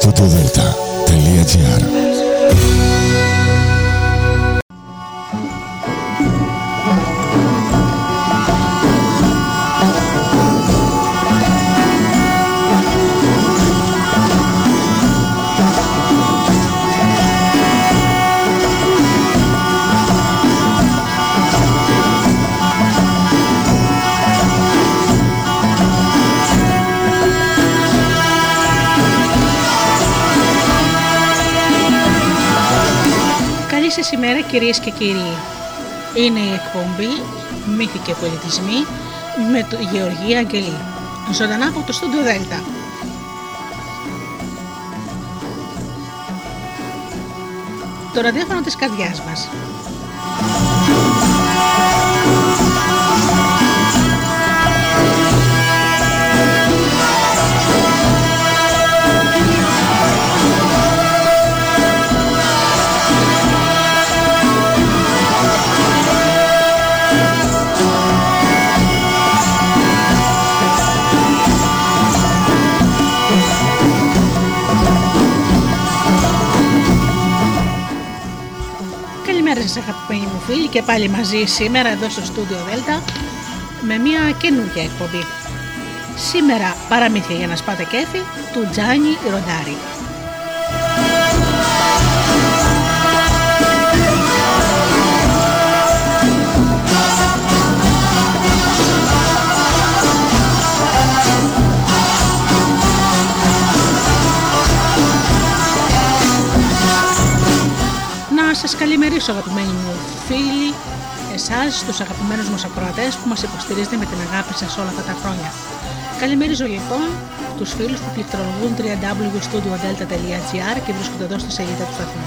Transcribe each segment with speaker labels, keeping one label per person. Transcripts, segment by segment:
Speaker 1: studiodelta.gr
Speaker 2: Καλησπέρα κυρίες και κύριοι. Είναι η εκπομπή Μύθοι και Πολιτισμοί με το Γεωργία Αγγελή. Ζωντανά από το Στούντιο Δέλτα. Το ραδιόφωνο της καρδιάς μας. Αγαπημένοι μου φίλοι και πάλι μαζί σήμερα εδώ στο στούντιο Δέλτα με μια καινούργια εκπομπή. Σήμερα παραμύθια για να σπάτε κέφι του Τζάνι Ροντάρι. Σας καλημερίσω αγαπημένοι μου φίλοι, εσάς, τους αγαπημένους μας ακροατές που μας υποστηρίζετε με την αγάπη σας όλα αυτά τα χρόνια. Καλημερίζω λοιπόν τους φίλους που πληκτρολογούν www.studiodelta.gr και βρίσκονται εδώ στη σελίδα του σταθμού.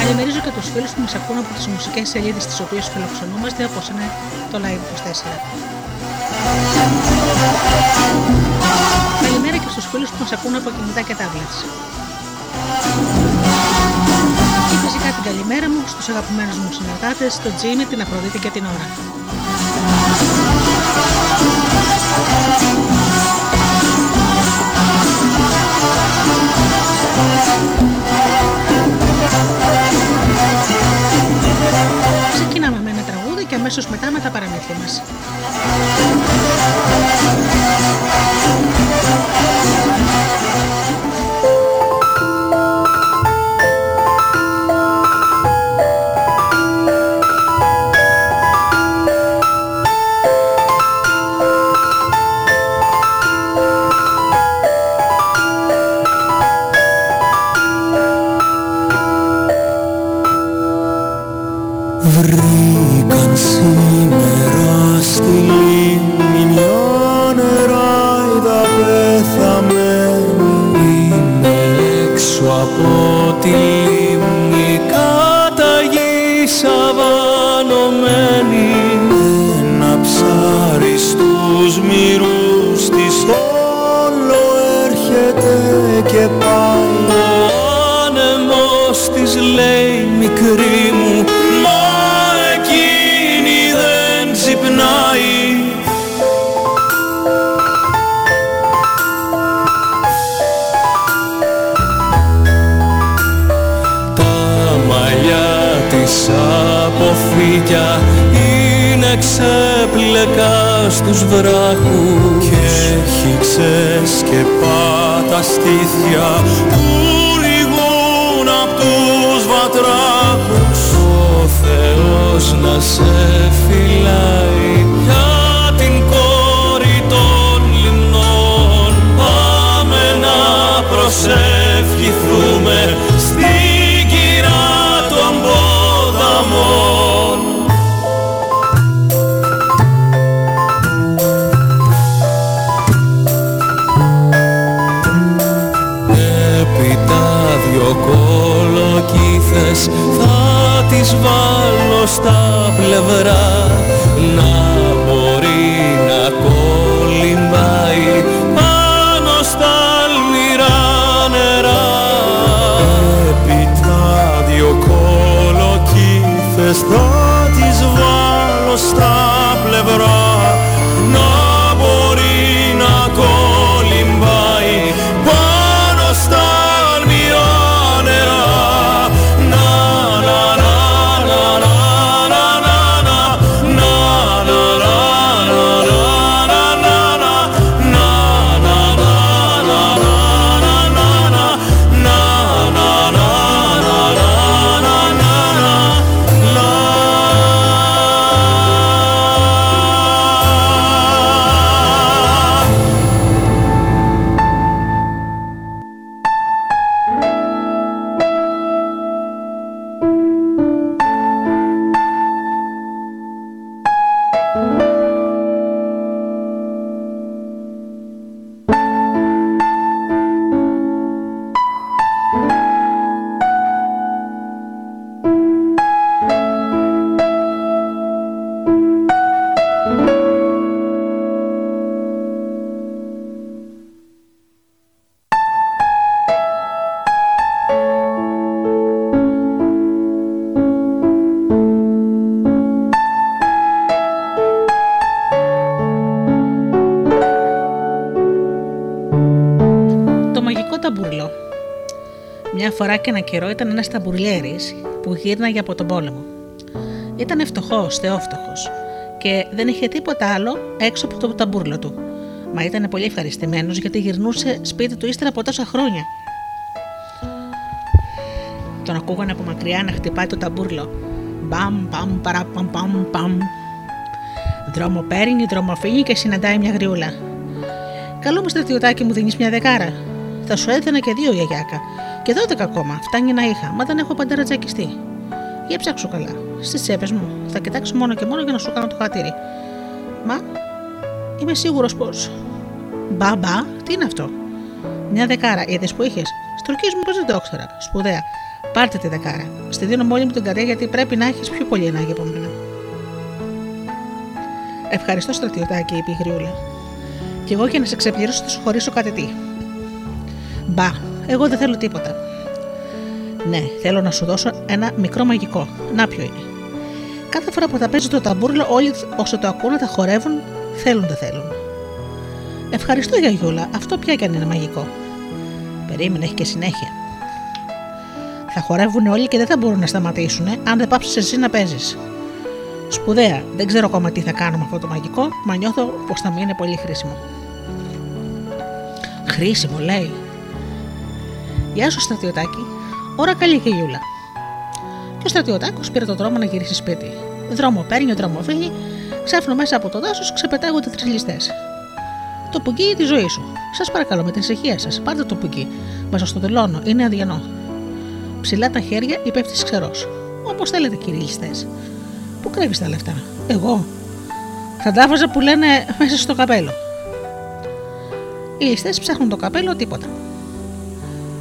Speaker 2: Καλημερίζω και τους φίλους που μας ακούν από τις μουσικές σελίδες τις οποίες φιλοξενούμαστε όπως είναι το Live 24. Καλημέρα και στους φίλους που μας ακούν από κινητά και tablets. Και φυσικά την καλημέρα μου στους αγαπημένους μου συνεργάτες, τον Τζίμι, την Αφροδίτη και την Ωρα. Ξεκινάμε με ένα τραγούδι και αμέσως μετά με τα παραμύθια μας.
Speaker 3: Στους βράχους. Και έχει ξεσκεπά τα στήθια που λυγούν απ' τους βατράχους. Ο Θεός να σε φυλάει τις βάλω στα πλευρά. Να μπορεί να κολυμπάει πάνω στα αλμυρά νερά. Έπειτα δυο κολοκύθες
Speaker 2: και ένα καιρό ήταν ένας ταμπουρλιέρης που γύρναγε από τον πόλεμο. Ήταν φτωχό, θεόφτωχος και δεν είχε τίποτα άλλο έξω από το ταμπούρλο του. Μα ήταν πολύ ευχαριστημένος γιατί γυρνούσε σπίτι του ύστερα από τόσα χρόνια. Τον ακούγανε από μακριά να χτυπάει το ταμπούρλο. Μπαμ, μπαμ, παρά, παμ, παμ, παμ. Δρόμο παίρνει, δρόμο αφήνει και συναντάει μια γριούλα. Καλό μου στρατιωτάκι μου δίνεις μια δεκάρα. Θα σου έδινα και δύο γιαγιάκα. Και δώδεκα ακόμα. Φτάνει να είχα, μα δεν έχω πανταρατζακιστεί. Για ψάξω καλά. Στις τσέπες μου. Θα κοιτάξω μόνο και μόνο για να σου κάνω το χατήρι. Μα είμαι σίγουρος πω. Μπα, μπα, τι είναι αυτό; Μια δεκάρα, είδες που είχες; Στροκίζουμε πω δεν το ήξερα. Σπουδαία. Πάρτε τη δεκάρα. Στη δίνω μόλι μου την καρδιά γιατί πρέπει να έχεις πιο πολύ ανάγκη από μένα. Ευχαριστώ, στρατιωτάκι, είπε η γριούλα. Κι εγώ για να σε ξεπληρώσω θα σου χωρίσω κάτι τι. Μπα, εγώ δεν θέλω τίποτα. Ναι, θέλω να σου δώσω ένα μικρό μαγικό. Να ποιο είναι. Κάθε φορά που θα παίζεις το ταμπούρλο, όλοι όσο το ακούνε τα χορεύουν, θέλουν δεν θέλουν. Ευχαριστώ γιαγιούλα, αυτό πια κι αν είναι μαγικό. Περίμενε, έχει και συνέχεια. Θα χορεύουν όλοι και δεν θα μπορούν να σταματήσουν αν δεν πάψεις εσύ να παίζεις. Σπουδαία, δεν ξέρω ακόμα τι θα κάνω με αυτό το μαγικό, μα νιώθω πως θα μου είναι πολύ χρήσιμο. Χρήσιμο, λέει. Γεια σου, στρατιωτάκι. Ώρα καλή και Γιούλα. Και ο στρατιωτάκος πήρε τον δρόμο να γυρίσει σπίτι. Δρόμο παίρνει, δρόμο φύγει, ξάφνου μέσα από το δάσος ξεπετάγονται τρει ληστέ. Το πουγκί τη ζωή σου. Σας παρακαλώ με την ησυχία σας, πάρτε το πουγκί. Μα στο τελώνω, είναι αδιανό. Ψηλά τα χέρια υπέφτει ξερός. Όπως θέλετε, κύριοι ληστές. Πού κρέβει τα λεφτά, Εγώ. Θα τα βάζα που λένε μέσα στο καπέλο. Οι ληστές ψάχνουν το καπέλο, τίποτα.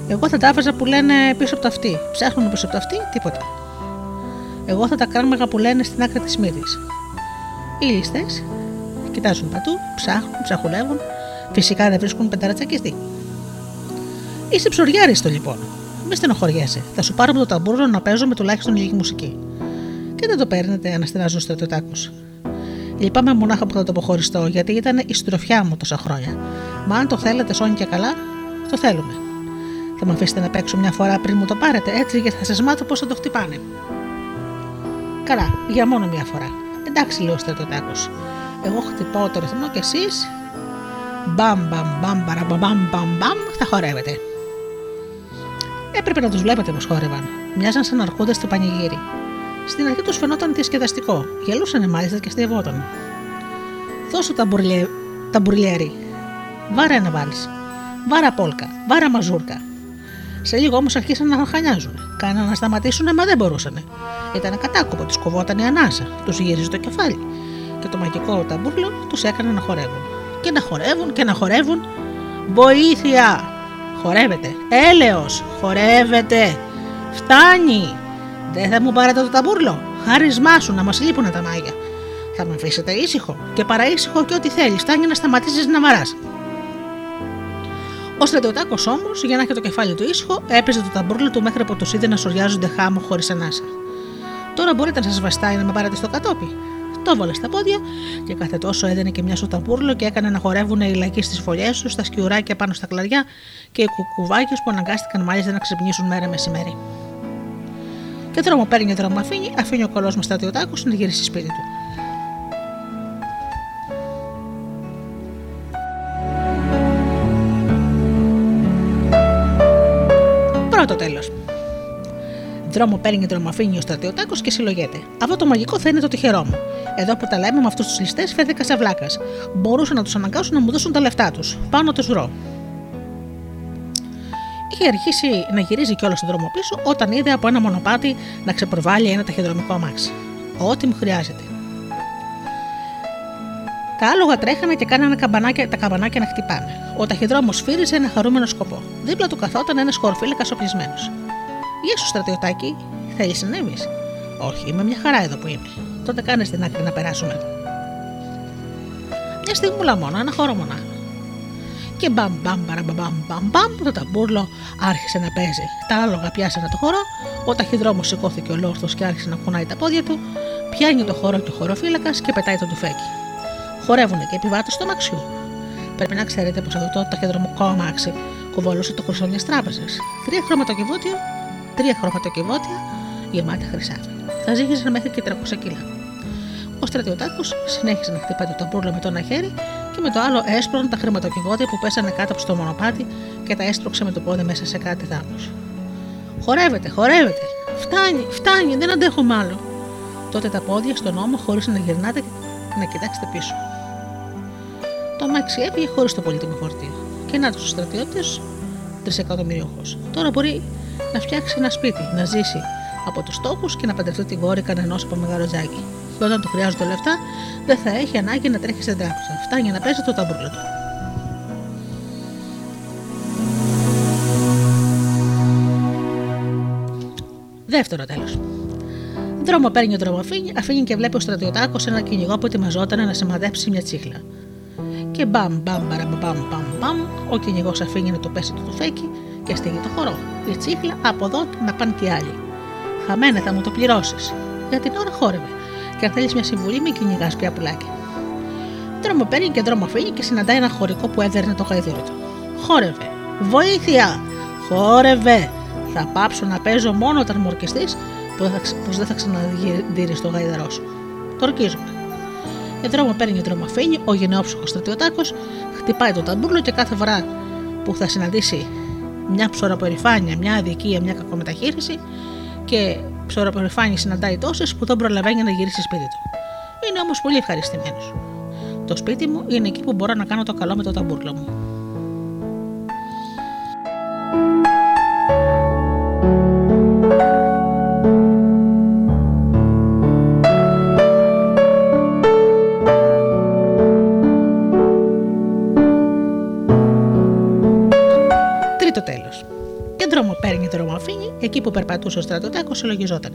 Speaker 2: Εγώ θα τα βάζα που λένε πίσω από το αυτή. Ψάχνουν πίσω από το αυτή, τίποτα. Εγώ θα τα κάνουμε που λένε στην άκρη της μύτη. Οι ληστές κοιτάζουν πατού, ψάχνουν, ψαχουλεύουν, φυσικά δεν βρίσκουν πενταρατσακιστή. Είσαι ψωριάριστο λοιπόν. Μη στενοχωριέσαι. Θα σου πάρω το ταμπούρλο να παίζω με τουλάχιστον λίγη μουσική. Και δεν το παίρνετε, αναστενάζω στο τετάκο. Λυπάμαι μονάχα που θα το αποχωριστώ, γιατί ήταν η στροφιά μου τόσα χρόνια. Μα αν το θέλετε σώνει και καλά, το θέλουμε. Θα με αφήσετε να παίξω μια φορά πριν μου το πάρετε, έτσι γιατί θα σας μάθω πώς θα το χτυπάνε. Καλά, για μόνο μια φορά. Εντάξει, λέει ο στρατιωτάκο. Εγώ χτυπάω το ρυθμό και εσείς. Μπαμ, μπαμ, μπαμ, μπαμ, μπαμ, μπαμ, θα χορεύετε. Έπρεπε να τους βλέπετε πώ χόρευαν. Μοιάζαν σαν αρχούντες στο πανηγύρι. Στην αρχή τους φαινόταν διασκεδαστικό. Γελούσαν μάλιστα και στιαβόταν. Δώσω τα, μπουρλιέ... τα μπουρλιέρι. Βάρα να βάλει. Βάρα πόλκα. Βάρα μαζούρκα. Σε λίγο όμως αρχίσαν να χανιάζουν. Κάναν να σταματήσουν, μα δεν μπορούσαν. Ήταν κατάκοπο, τους κοβόταν η ανάσα, τους γύριζε το κεφάλι. Και το μαγικό ταμπούρλο τους έκανε να χορεύουν. Και να χορεύουν και να χορεύουν. Βοήθεια! Χορεύετε. Έλεος! Χορεύετε! Φτάνει! Δεν θα μου πάρετε το ταμπούρλο. Χάρισμά σου να μας λείπουν τα μάγια. Θα με αφήσετε ήσυχο και παραήσυχο και ό,τι θέλεις. Φτάνει να σταματήσεις να βαρά. Ο στρατιωτάκος όμως, για να έχει το κεφάλι του ήσυχο, έπαιζε το ταμπούρλο του μέχρι από το σίδε να σοριάζονται χάμω χωρίς ανάσα. Τώρα μπορείτε να σας βαστάει να με πάρετε στο κατόπι. Το έβαλε στα πόδια και κάθε τόσο έδαινε και μια στο ταμπούρλο και έκανε να χορεύουν οι λαϊκοί στις φωλιές τους, στα σκιουράκια πάνω στα κλαριά και οι κουκουβάκες που αναγκάστηκαν μάλιστα να ξυπνήσουν μέρα μεσημέρι. Και δρόμο παίρνει δρόμο αφήνει, αφήνει ο κολό μου στρατιωτάκος να γυρίσει σπίτι του. Δρόμο παίρνει δρόμο αφήνει ο στρατιωτάκος και συλλογέται. Αυτό το μαγικό θα είναι το τυχερό μου. Εδώ που τα λέμε με αυτούς τους ληστές φέρθηκα σε βλάκα. Μπορούσα να τους αναγκάσουν να μου δώσουν τα λεφτά τους. Πάνω το ζουρό. Είχε αρχίσει να γυρίζει κιόλας στον δρόμο πίσω όταν είδε από ένα μονοπάτι να ξεπροβάλλει ένα ταχυδρομικό αμάξι. Ό,τι μου χρειάζεται. Τα άλογα τρέχανε και κάνανε καμπανάκια, τα καμπανάκια να χτυπάνε. Ο ταχυδρόμος φύριζε ένα χαρούμενο σκοπό. Δίπλα του καθόταν ένας χορφίλακα οπλισμένος. Γεια σου, στρατιωτάκι, θέλεις να ανέβει. Όχι, είμαι μια χαρά εδώ που είμαι. Τότε κάνε στην άκρη να περάσουμε. Μια στιγμή μόνο, ένα χώρο μονάχα και μπαμ μπαμ μπαμ μπαμ μπαμ το ταμπούρλο άρχισε να παίζει. Τα άλογα πιάσανε το χώρο, ο ταχυδρόμος σηκώθηκε ολόρθος και άρχισε να κουνάει τα πόδια του, πιάνει το χώρο του χωροφύλακας και πετάει το τουφέκι. Χορεύουν και οι επιβάτες του αμαξιού. Πρέπει να ξέρετε πως αυτό το ταχυδρομικό αμάξι Κουβόλωσε το χρυσό μια τράπεζα. Τρία χρωματοκιβώτια, τρία χρωματοκιβώτια γεμάτα χρυσάφι. Θα ζήγησαν μέχρι και 300 κιλά. Ο στρατιωτάκος συνέχισε να χτυπάει το ταμπούρλο με το ένα χέρι και με το άλλο έσπρωνε τα χρηματοκιβώτια που πέσανε κάτω από το μονοπάτι και τα έστρωξε με το πόδι μέσα σε κάτι θάμνο. Χορεύεται, χορεύεται! Φτάνει, φτάνει, δεν αντέχω άλλο. Τότε τα πόδια στον ώμο χωρίς να γυρνάτε και να κοιτάξετε πίσω. Το Μάξι έφυγε χωρίς το πολύτιμο φορτίο. Και να τους ο στρατιώτης τρισεκατομμυριούχο. Τώρα μπορεί να φτιάξει ένα σπίτι, να ζήσει από τους τόπου και να παντρευτεί την κόρη κανένα από μεγάλο τζάκι. Και όταν του χρειάζονται λεφτά, δεν θα έχει ανάγκη να τρέχει στην τράπεζα. Φτάνει να παίζει το ταμπούλο του. Δεύτερο τέλος. Δρόμο παίρνει ο δρόμο αφήνει, αφήνει και βλέπει ο στρατιωτάκος ένα κυνηγό που ετοιμαζόταν να σημαδέψει μια τσίχλα. Και μπαμ, μπαμ, μπαμ, μπαμ, μπαμ, μπαμ, ο κυνηγός αφήνει να το πέσει το τουφέκι και στείλει το χορό. Η τσίχλα από εδώ να πάνε και άλλοι. Χαμένα θα μου το πληρώσεις. Για την ώρα χόρευε. Και αν θέλεις μια συμβουλή, μην κυνηγάς πια πουλάκι. Δρόμο παίρνει και δρόμο αφήνει και συναντάει ένα χωρικό που έδερνε το γαϊδούρο του. Χόρευε. Βοήθεια! Χόρευε! Θα πάψω να παίζω μόνο όταν μου ορκιστείς που δεν θα ξαναδείρει στο γαϊδαρό σου. Το ορκίζομαι. Και δρόμο παίρνει δρόμο αφήνει, ο γενναιόψυχος στρατιωτάκος χτυπάει το ταμπούρλο και κάθε φορά που θα συναντήσει μια ψωροπερηφάνεια, μια αδικία, μια κακομεταχείριση και ψωροπερηφάνεια συναντάει τόσες που δεν προλαβαίνει να γυρίσει σπίτι του. Είναι όμως πολύ ευχαριστημένος. Το σπίτι μου είναι εκεί που μπορώ να κάνω το καλό με το ταμπούρλο μου. Εκεί που περπατούσε ο στρατοτάκος, συλλογιζόταν.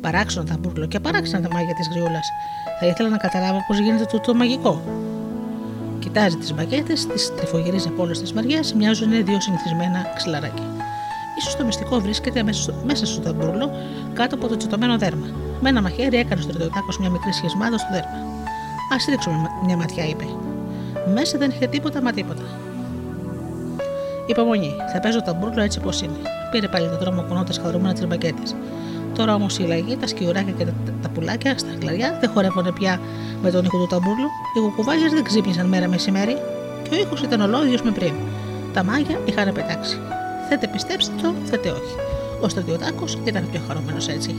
Speaker 2: Παράξενο τα μπουρλο και παράξενα τα μάγια της γριούλας. Θα ήθελα να καταλάβω πώς γίνεται τούτο μαγικό. Κοιτάζει τις μπακέτες, τις τριφογυρίζει από όλες τις μεριές, μοιάζουν δύο συνηθισμένα ξυλαράκια. σω το μυστικό βρίσκεται μέσα στο ταμπούρλο, κάτω από το τσιτωμένο δέρμα. Με ένα μαχαίρι έκανε ο στρατιωτάκο μια μικρή σχισμάδα στο δέρμα. Α ρίξουμε μια ματιά, είπε. Μέσα δεν είχε τίποτα μα τίποτα. Υπομονή, θα παίζω ταμπούρλο έτσι όπως είναι. Πήρε πάλι τον δρόμο κουνώντα χαρούμενα τις μπακέτες. Τώρα όμως η λαγή, τα σκιουράκια και τα, τα πουλάκια στα χλαριά δεν χορεύονται πια με τον ήχο του ταμπούρλου. Οι κουκουβάγε δεν ξύπνησαν μέρα μεσημέρι και ο ήχο ήταν ολόιδιο με πριν. Τα μάγια είχαν πετάξει. Θέτε πιστέψτε το, θέτε όχι. Ο στρατιωτάκος ήταν πιο χαρούμενος έτσι.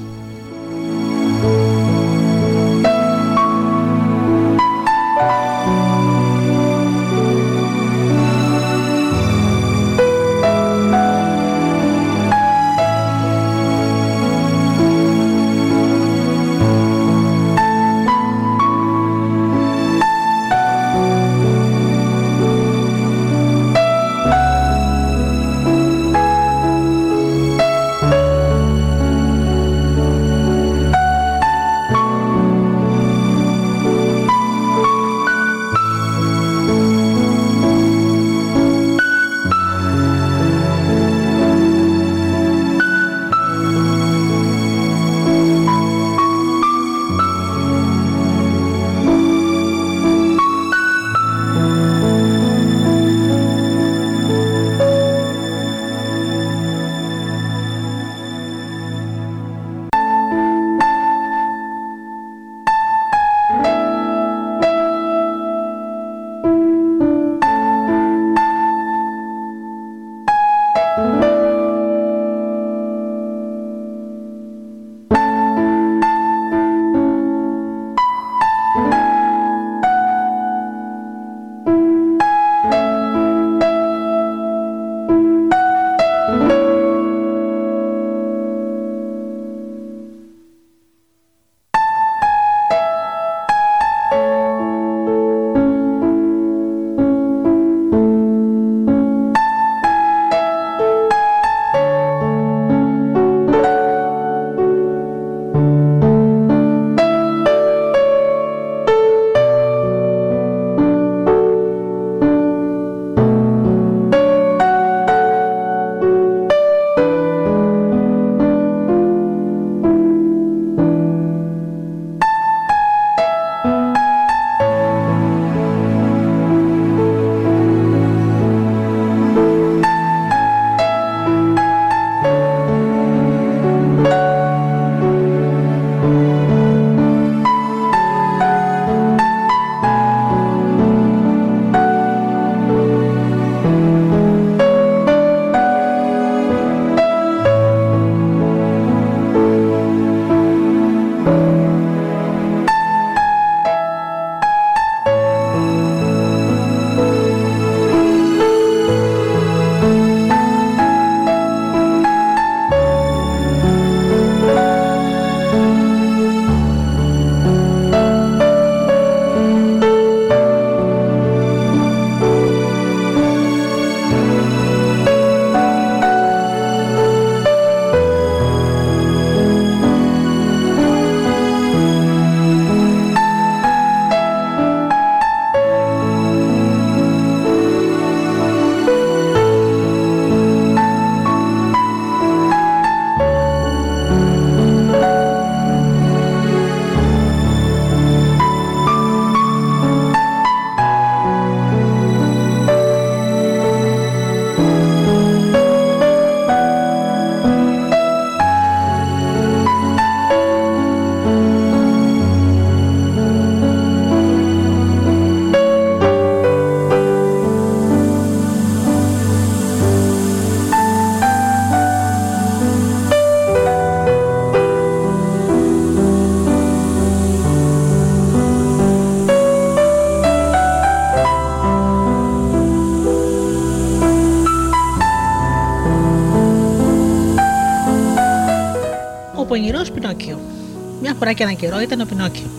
Speaker 2: Φορά και έναν καιρό ήταν ο Πινόκιο.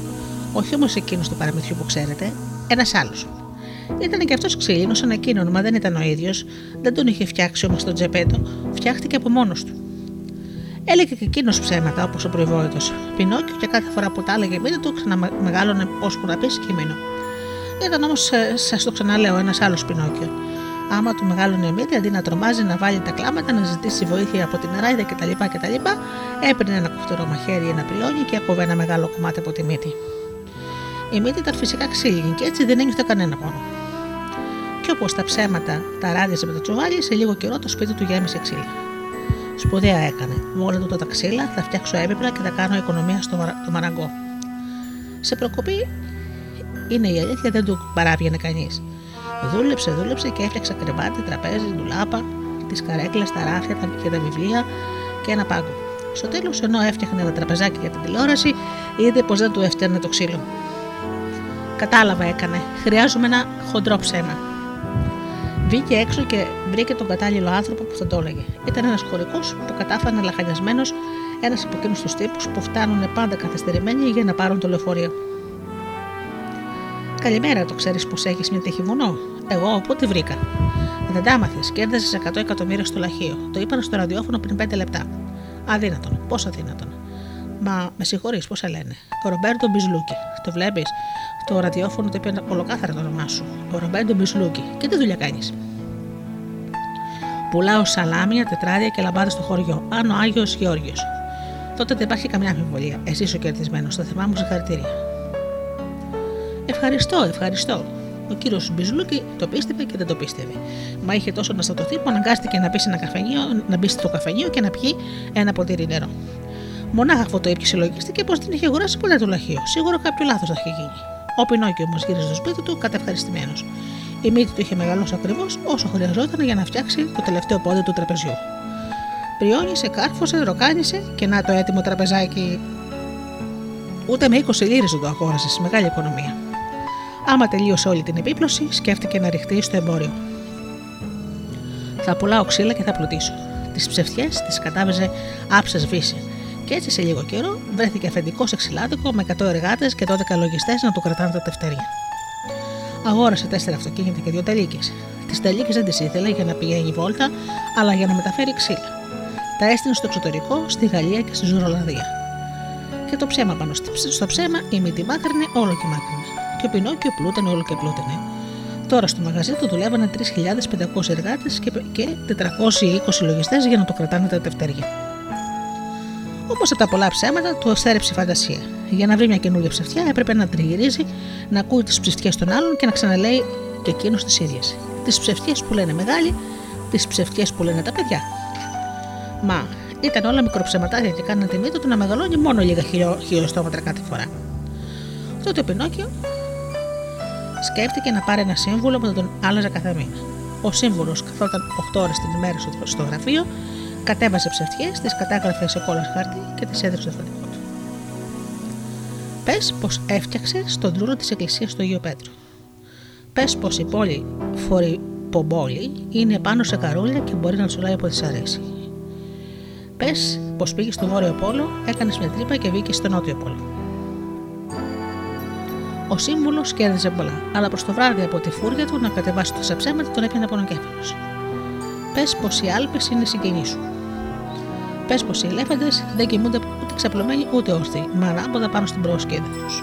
Speaker 2: Όχι όμως εκείνος του παραμυθιού που ξέρετε, ένας άλλος. Ήταν και αυτός ξύλινος σαν εκείνον, μα δεν ήταν ο ίδιος. Δεν τον είχε φτιάξει όμως τον Τζεπέτο, φτιάχτηκε από μόνος του. Έλεγε και εκείνος ψέματα όπως ο προϊβόητο Πινόκιο και κάθε φορά που τα έλεγε μήνα του ξαναμεγάλωνε ώσπου να πει κείμενο. Ήταν όμως, ε, σας το ξαναλέω, ένας άλλος Πινόκιο. Άμα του μεγάλωνε η μύτη, αντί να τρομάζει, να βάλει τα κλάματα, να ζητήσει βοήθεια από την ράιδα κτλ. κτλ έπαιρνε ένα κοφτερό μαχαίρι, ένα πυλόνι και έκοβε ένα μεγάλο κομμάτι από τη μύτη. Η μύτη ήταν φυσικά ξύλινη και έτσι δεν ένιωθε κανένα πόνο. Και όπως τα ψέματα τα ράδιζε με το τσουβάλι, σε λίγο καιρό το σπίτι του γέμισε ξύλα. Σπουδαία έκανε. Με όλα του τα ξύλα θα φτιάξω έπιπλα και θα κάνω οικονομία στο το μαραγκό. Σε προκοπή είναι η αλήθεια, δεν του παράβγαινε κανείς. Δούλεψε, δούλεψε και έφτιαξε κρεβάτι, τραπέζι, ντουλάπα, τις καρέκλες, τα ράφια και τα βιβλία και ένα πάγκο. Στο τέλος, ενώ έφτιαχνε ένα τραπεζάκι για την τηλεόραση, είδε πως δεν του έφτιανε το ξύλο. Κατάλαβα, έκανε. Χρειάζομαι ένα χοντρό ψέμα. Βγήκε έξω και βρήκε τον κατάλληλο άνθρωπο που θα το έλεγε. Ήταν ένας χωρικός που κατάφανε λαχανιασμένος, ένας από εκείνους τους τύπους που φτάνουν πάντα καθυστερημένοι για να πάρουν το λεωφορείο. Καλημέρα, το ξέρεις πως έχεις μια τύχη μονό. Εγώ πού τη βρήκα; Δεν τα άμαθες, κέρδιζε 100 εκατομμύρια στο λαχείο. Το είπαν στο ραδιόφωνο πριν 5 λεπτά. Αδύνατον, πώ αδύνατον. Μα με συγχωρείς, πώς σε λένε; Ο Ρομπέρτο Μπιζλούκι. Το βλέπεις, το ραδιόφωνο το είπε ολοκάθαρα το όνομά σου. Ο Ρομπέρτο Μπιζλούκι. Και τι δουλειά κάνεις; Πουλάω σαλάμια, τετράδια και λαμπάδες στο χωριό. Αν ο Άγιος Γεώργιος. Τότε δεν υπάρχει καμιά αμφιβολία. Εσύ ο κερδισμένος. Το θερμά μου συγχαρητήρια. Ευχαριστώ, ευχαριστώ. Ο κύριος Μπιζλούκι το πίστευε και δεν το πίστευε. Μα είχε τόσο να στατωθεί που αναγκάστηκε να μπει, ένα καφενείο, να μπει στο καφενείο και να πιει ένα ποτήρι νερό. Μονάχα αυτό το ήπιε λογίστηκε πω δεν είχε αγοράσει ποτέ το λαχείο. Σίγουρα κάποιο λάθος θα είχε γίνει. Ο Πινόκιο όμως γύριζε στο σπίτι του κατευχαριστημένος. Η μύτη του είχε μεγαλώσει ακριβώς όσο χρειαζόταν για να φτιάξει το τελευταίο πόδι του τραπεζιού. Πριόνισε, κάρφωσε, ροκάνισε και να το έτοιμο τραπεζάκι. Ούτε με 20 λίρες το αγόρασες, μεγάλη οικονομία. Άμα τελείωσε όλη την επίπλωση, σκέφτηκε να ρηχτεί στο εμπόριο. Θα πουλάω ξύλα και θα πλουτίσω. Τις ψευτιές τις κατάβεζε άψες βύση. Και έτσι σε λίγο καιρό βρέθηκε αφεντικό σε ξυλάδικο με 100 εργάτες και 12 λογιστές να του κρατάνε τα τευτέρια. Αγόρασε τέσσερα αυτοκίνητα και δύο τελίκες. Τις τελίκες δεν τις ήθελε για να πηγαίνει βόλτα, αλλά για να μεταφέρει ξύλα. Τα έστεινε στο εξωτερικό, στη Γαλλία και στη Ζουρολανδία. Και το ψέμα πάνω στο ψέμα, η μύτη μάκρυνε όλο και μάκρυνε. Και ο Πινόκιο πλούτανε όλο και πλούτανε. Τώρα στο μαγαζί του δουλεύανε 3.500 εργάτες και 420 λογιστές για να το κρατάνε τα τευτέρια. Όμω από τα πολλά ψέματα του εστέρεψε η φαντασία. Για να βρει μια καινούργια ψευτιά έπρεπε να τριγυρίζει, να ακούει τις ψευτιές των άλλων και να ξαναλέει και εκείνος τις ίδιες. Τις ψευτιές που λένε μεγάλοι, τις ψευτιές που λένε τα παιδιά. Μα ήταν όλα μικροψεματάρια και κάναν τη μύτη του να μεγαλώνει μόνο λίγα χιλιοστόματρα κάθε φορά. Τότε ο Πινόκιο σκέφτηκε να πάρει ένα σύμβουλο που θα τον άλλαζε κάθε μήνα. Ο σύμβουλος καθόταν 8 ώρες την ημέρα στο γραφείο κατέβασε ψευτιές, τις κατάγραφε σε κόλλας χάρτη και τις έδωσε στο φωτικό του. Πες πως έφτιαξε στον τρούλο της εκκλησίας του Αγίου Πέτρου. Πες πως η πόλη Φορυπομπόλη είναι πάνω σε καρούλια και μπορεί να τσουλάει από της αρέσει. Πες πως πήγε στο βόρειο πόλο, έκανες μια τρύπα και βγήκες στο νότιο πόλο. Ο σύμβουλος κέρδιζε πολλά, αλλά προς το βράδυ από τη φούρια του να κατεβάσει το ψέματα τον έπιανε πονοκέφαλο. Πες πως οι Άλπες είναι συγγενείς σου. Πες πως οι ελέφαντες δεν κοιμούνται ούτε ξαπλωμένοι ούτε όρθιοι, μα ανάποδα πάνω στην προσκέδα τους.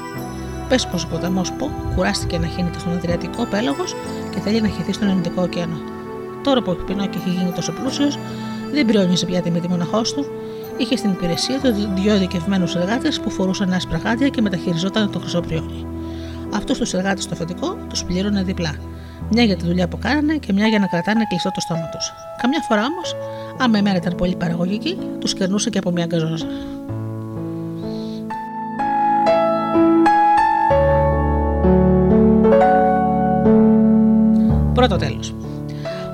Speaker 2: Πες πως ο ποταμός Πο κουράστηκε να χύνεται στον Αδριατικό πέλαγος και θέλει να χυθεί στον Ινδικό ωκεανό. Τώρα που ο Πινόκιο έχει γίνει τόσο πλούσιος, δεν πριόνιζε πια τη μύτη μοναχός του, είχε στην υπηρεσία του δύο ειδικευμένους εργάτες που φορούσαν άσπρα γάντια και μεταχειριζόταν το χρυσό πριόνι. Αυτούς τους εργάτες στο αφεντικό τους πλήρωνε διπλά. Μια για τη δουλειά που κάνανε και μια για να κρατάνε κλειστό το στόμα τους. Καμιά φορά όμως Άμα η μέρα ήταν πολύ παραγωγική, τους κερνούσε και από μια γκαζόζα. Πρώτο τέλος.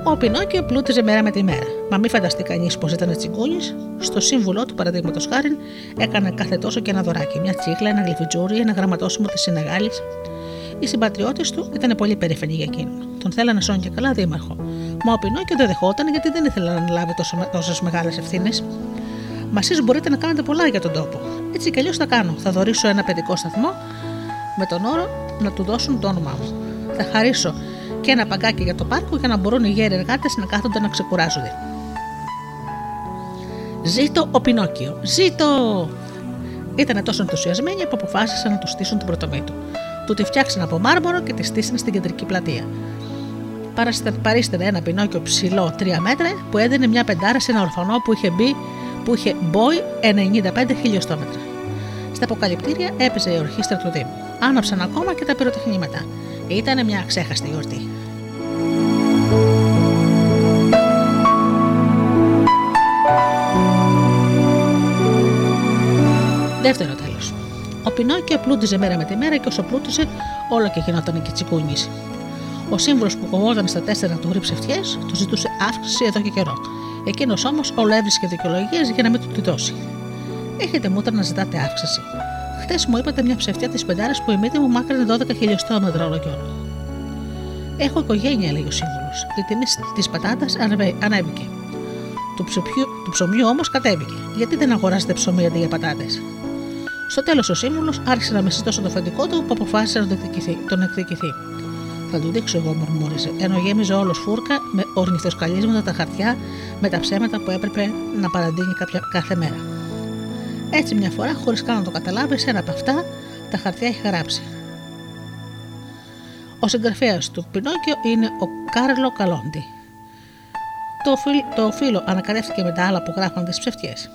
Speaker 2: Ο Πινόκιο πλούτιζε μέρα με τη μέρα. Μα μην φανταστεί κανείς πως ήταν τσιγκούνι. Στο σύμβουλό του, παραδείγματος χάρη, έκανε κάθε τόσο και ένα δωράκι. Μια τσίχλα, ένα γλυφιτζούρι, ένα γραμματόσημο της Συνεγάλη. Οι συμπατριώτες του ήταν πολύ περήφανοι για εκείνον. Τον θέλανε σόν και καλά δήμαρχο. Μα ο Πινόκιο δεν δεχόταν γιατί δεν ήθελε να αναλάβει τόσες μεγάλες ευθύνες. Μα εσείς μπορείτε να κάνετε πολλά για τον τόπο. Έτσι κι αλλιώς θα κάνω. Θα δωρήσω ένα παιδικό σταθμό με τον όρο να του δώσουν το όνομά μου. Θα χαρίσω και ένα παγκάκι για το πάρκο για να μπορούν οι γέροι εργάτες να κάθονται να ξεκουράζονται. Ζήτω ο Πινόκιο! Ζήτω! Ήταν τόσο ενθουσιασμένοι που αποφάσισαν να τους στήσουν την πρωτομή του. Του τη φτιάξαν από μάρμαρο και τη στήσαν στην κεντρική πλατεία. Παρίστευε ένα πινόκιο ψηλό 3 μέτρα που έδινε μια πεντάρα σε ένα ορφανό που είχε μπει που είχε μπόι 95 χιλιοστόμετρα. Στα αποκαλυπτήρια έπαιζε η ορχήστρα του Δήμου. Άναψαν ακόμα και τα πυροτεχνήματα. Ήταν μια ξέχαστη γιορτή. Δεύτερο τέλος. Ο Πινόκιο πλούτιζε μέρα με τη μέρα και όσο πλούτιζε, όλο και γινόταν και τσικούνη. Ο σύμβουλος που κοβόταν στα τέσσερα του γρήψε ευχέ του ζητούσε αύξηση εδώ και καιρό. Εκείνος όμως όλο έβρισκε δικαιολογίες για να μην του τη δώσει. Έχετε μούτρα να ζητάτε αύξηση. Χθες μου είπατε μια ψευτιά της πεντάρας που η μύτη μου μάκρυνε 12 χιλιοστόμετρα όλο και όλο. Έχω οικογένεια, λέει ο σύμβουλος. Η τιμή της πατάτας ανέβηκε. Του, ψωμιού, του ψωμιού όμως κατέβηκε. Γιατί δεν αγοράζετε ψωμί αντί για πατάτες; Στο τέλος ο σύμβουλος άρχισε να μεσητώσει το φαντικό του που αποφάσισε να τον εκδικηθεί. Θα του δείξω εγώ, μουρμούριζε, ενώ γέμιζε όλος φούρκα με ορνηθοσκαλίσματα τα χαρτιά με τα ψέματα που έπρεπε να παραντείνει κάποια, κάθε μέρα. Έτσι μια φορά, χωρίς καν να το καταλάβει, σε ένα από αυτά τα χαρτιά έχει γράψει. Ο συγγραφέας του Πινόκιο είναι ο Κάρλο Καλόντι. Το, το φίλο ανακαλύφθηκε με τα άλλα που γράφαν τις ψευτιές.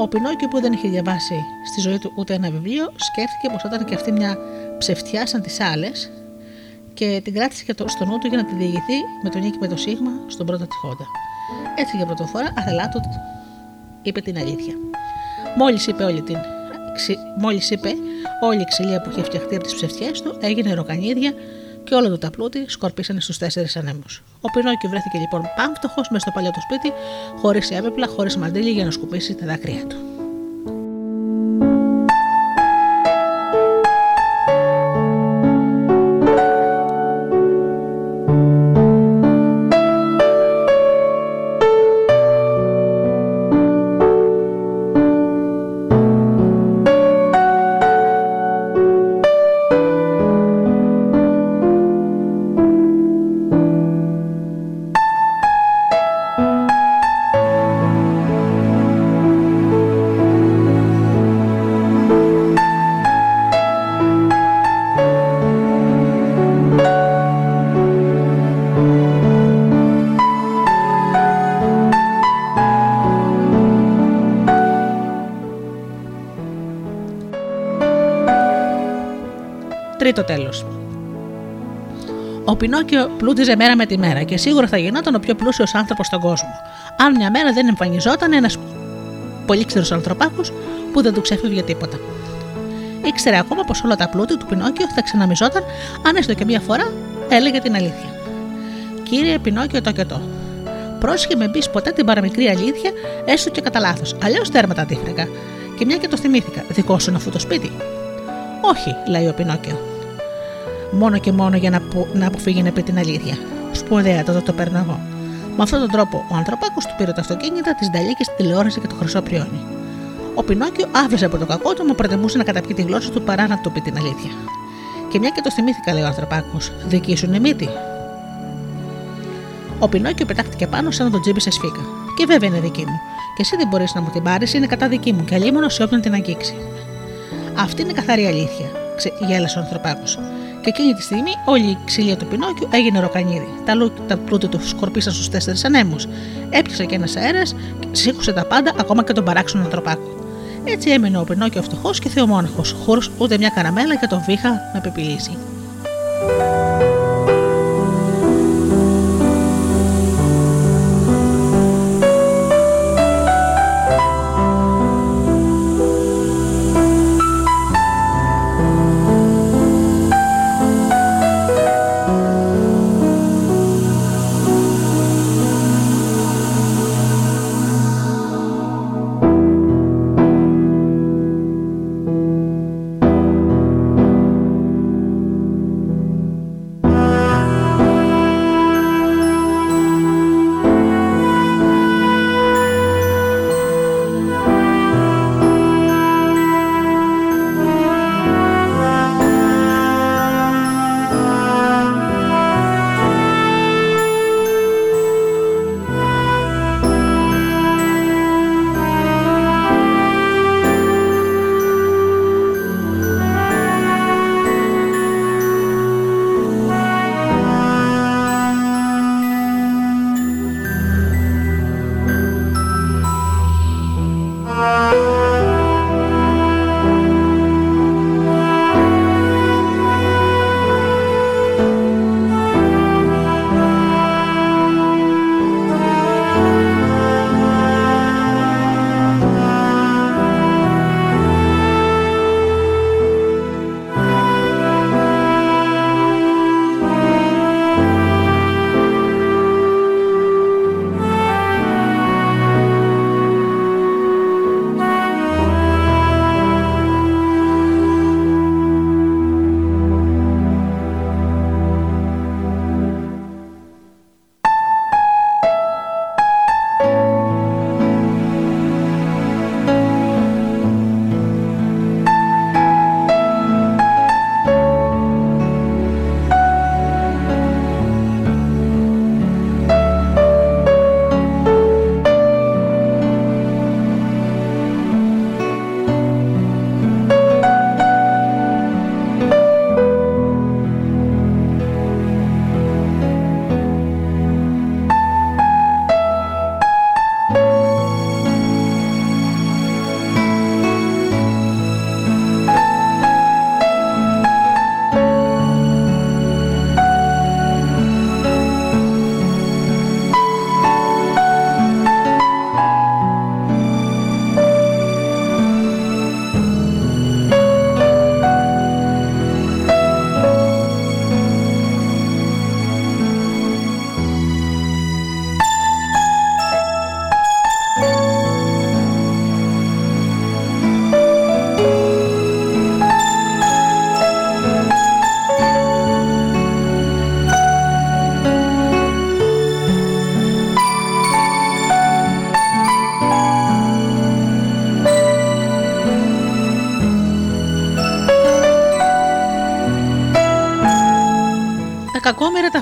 Speaker 2: Ο Πινόκιο που δεν είχε διαβάσει στη ζωή του ούτε ένα βιβλίο, σκέφτηκε πως ήταν και αυτή μια ψευτιά σαν τις άλλε και την κράτησε και στο νου του για να τη διηγηθεί με τον νίκη με το Σίγμα στον πρώτο τυχόντα. Έτσι για πρώτη φορά αθελά του είπε την αλήθεια. Μόλις είπε όλη την. Μόλις είπε, όλη η ξυλία που είχε φτιαχτεί από τις ψευτιές του έγινε ροκανίδια και όλο το τα πλούτη σκορπίσανε στους τέσσερις ανέμους. Ο Πινόκιο βρέθηκε λοιπόν πάμπτωχο μέσα στο παλιό του σπίτι, χωρίς έπεπλα, χωρίς μαντήλι για να σκουπίσει τα δάκρυα του. Το τέλος. Ο Πινόκιο πλούτιζε μέρα με τη μέρα και σίγουρα θα γινόταν ο πιο πλούσιος άνθρωπος στον κόσμο. Αν μια μέρα δεν εμφανιζόταν ένας πολύ ξερό ανθρωπάκος που δεν του ξέφευγε τίποτα. Ήξερε ακόμα πως όλα τα πλούτη του Πινόκιο θα ξαναμιζόταν αν έστω και μία φορά έλεγε την αλήθεια. Κύριε Πινόκιο το και το. Πρόσχε με μπεις ποτέ την παραμικρή αλήθεια, έστω και κατά λάθος. Αλλιώς τέρματα αντίφρακα. Και μια και το θυμήθηκα, δικό σου είναι αυτό το σπίτι. Όχι, λέει ο Πινόκιο μόνο και μόνο για να, να αποφύγει να πει την αλήθεια. Σπουδαία, τότε το παίρνω εγώ. Με αυτόν τον τρόπο, ο ανθρωπάκος του πήρε τα αυτοκίνητα, τη Νταλίκη, τη τηλεόραση και το χρυσό πριόνι. Ο Πινόκιο άφησε από το κακό του, μα προτιμούσε να καταπιεί τη γλώσσα του παρά να του πει την αλήθεια. Και μια και το θυμήθηκα, λέει ο ανθρωπάκος, δική σου είναι μύτη. Ο Πινόκιο πετάχτηκε πάνω σαν να τον τζίμπησε σφίκα. Και βέβαια είναι δική μου. Και εσύ δεν μπορείς να μου την πάρεις, είναι κατά δική μου και αλλήμον σε όποιον την αγγίξει. Αυτή είναι καθαρή αλήθεια, γέλασε ο ανθρωπάκος και εκείνη τη στιγμή όλη η ξύλια του Πινόκιου έγινε ροκανίδι. Τα, τα πλούτη του σκορπίσαν στους τέσσερις ανέμους. Έπιασε και ένας αέρας και σήκωσε τα πάντα, ακόμα και τον παράξενο ανθρωπάκο. Έτσι έμεινε ο Πινόκιο φτωχό και θεομόναχος, χωρίς ούτε μια καραμέλα για τον βήχα να πεπιλήσει.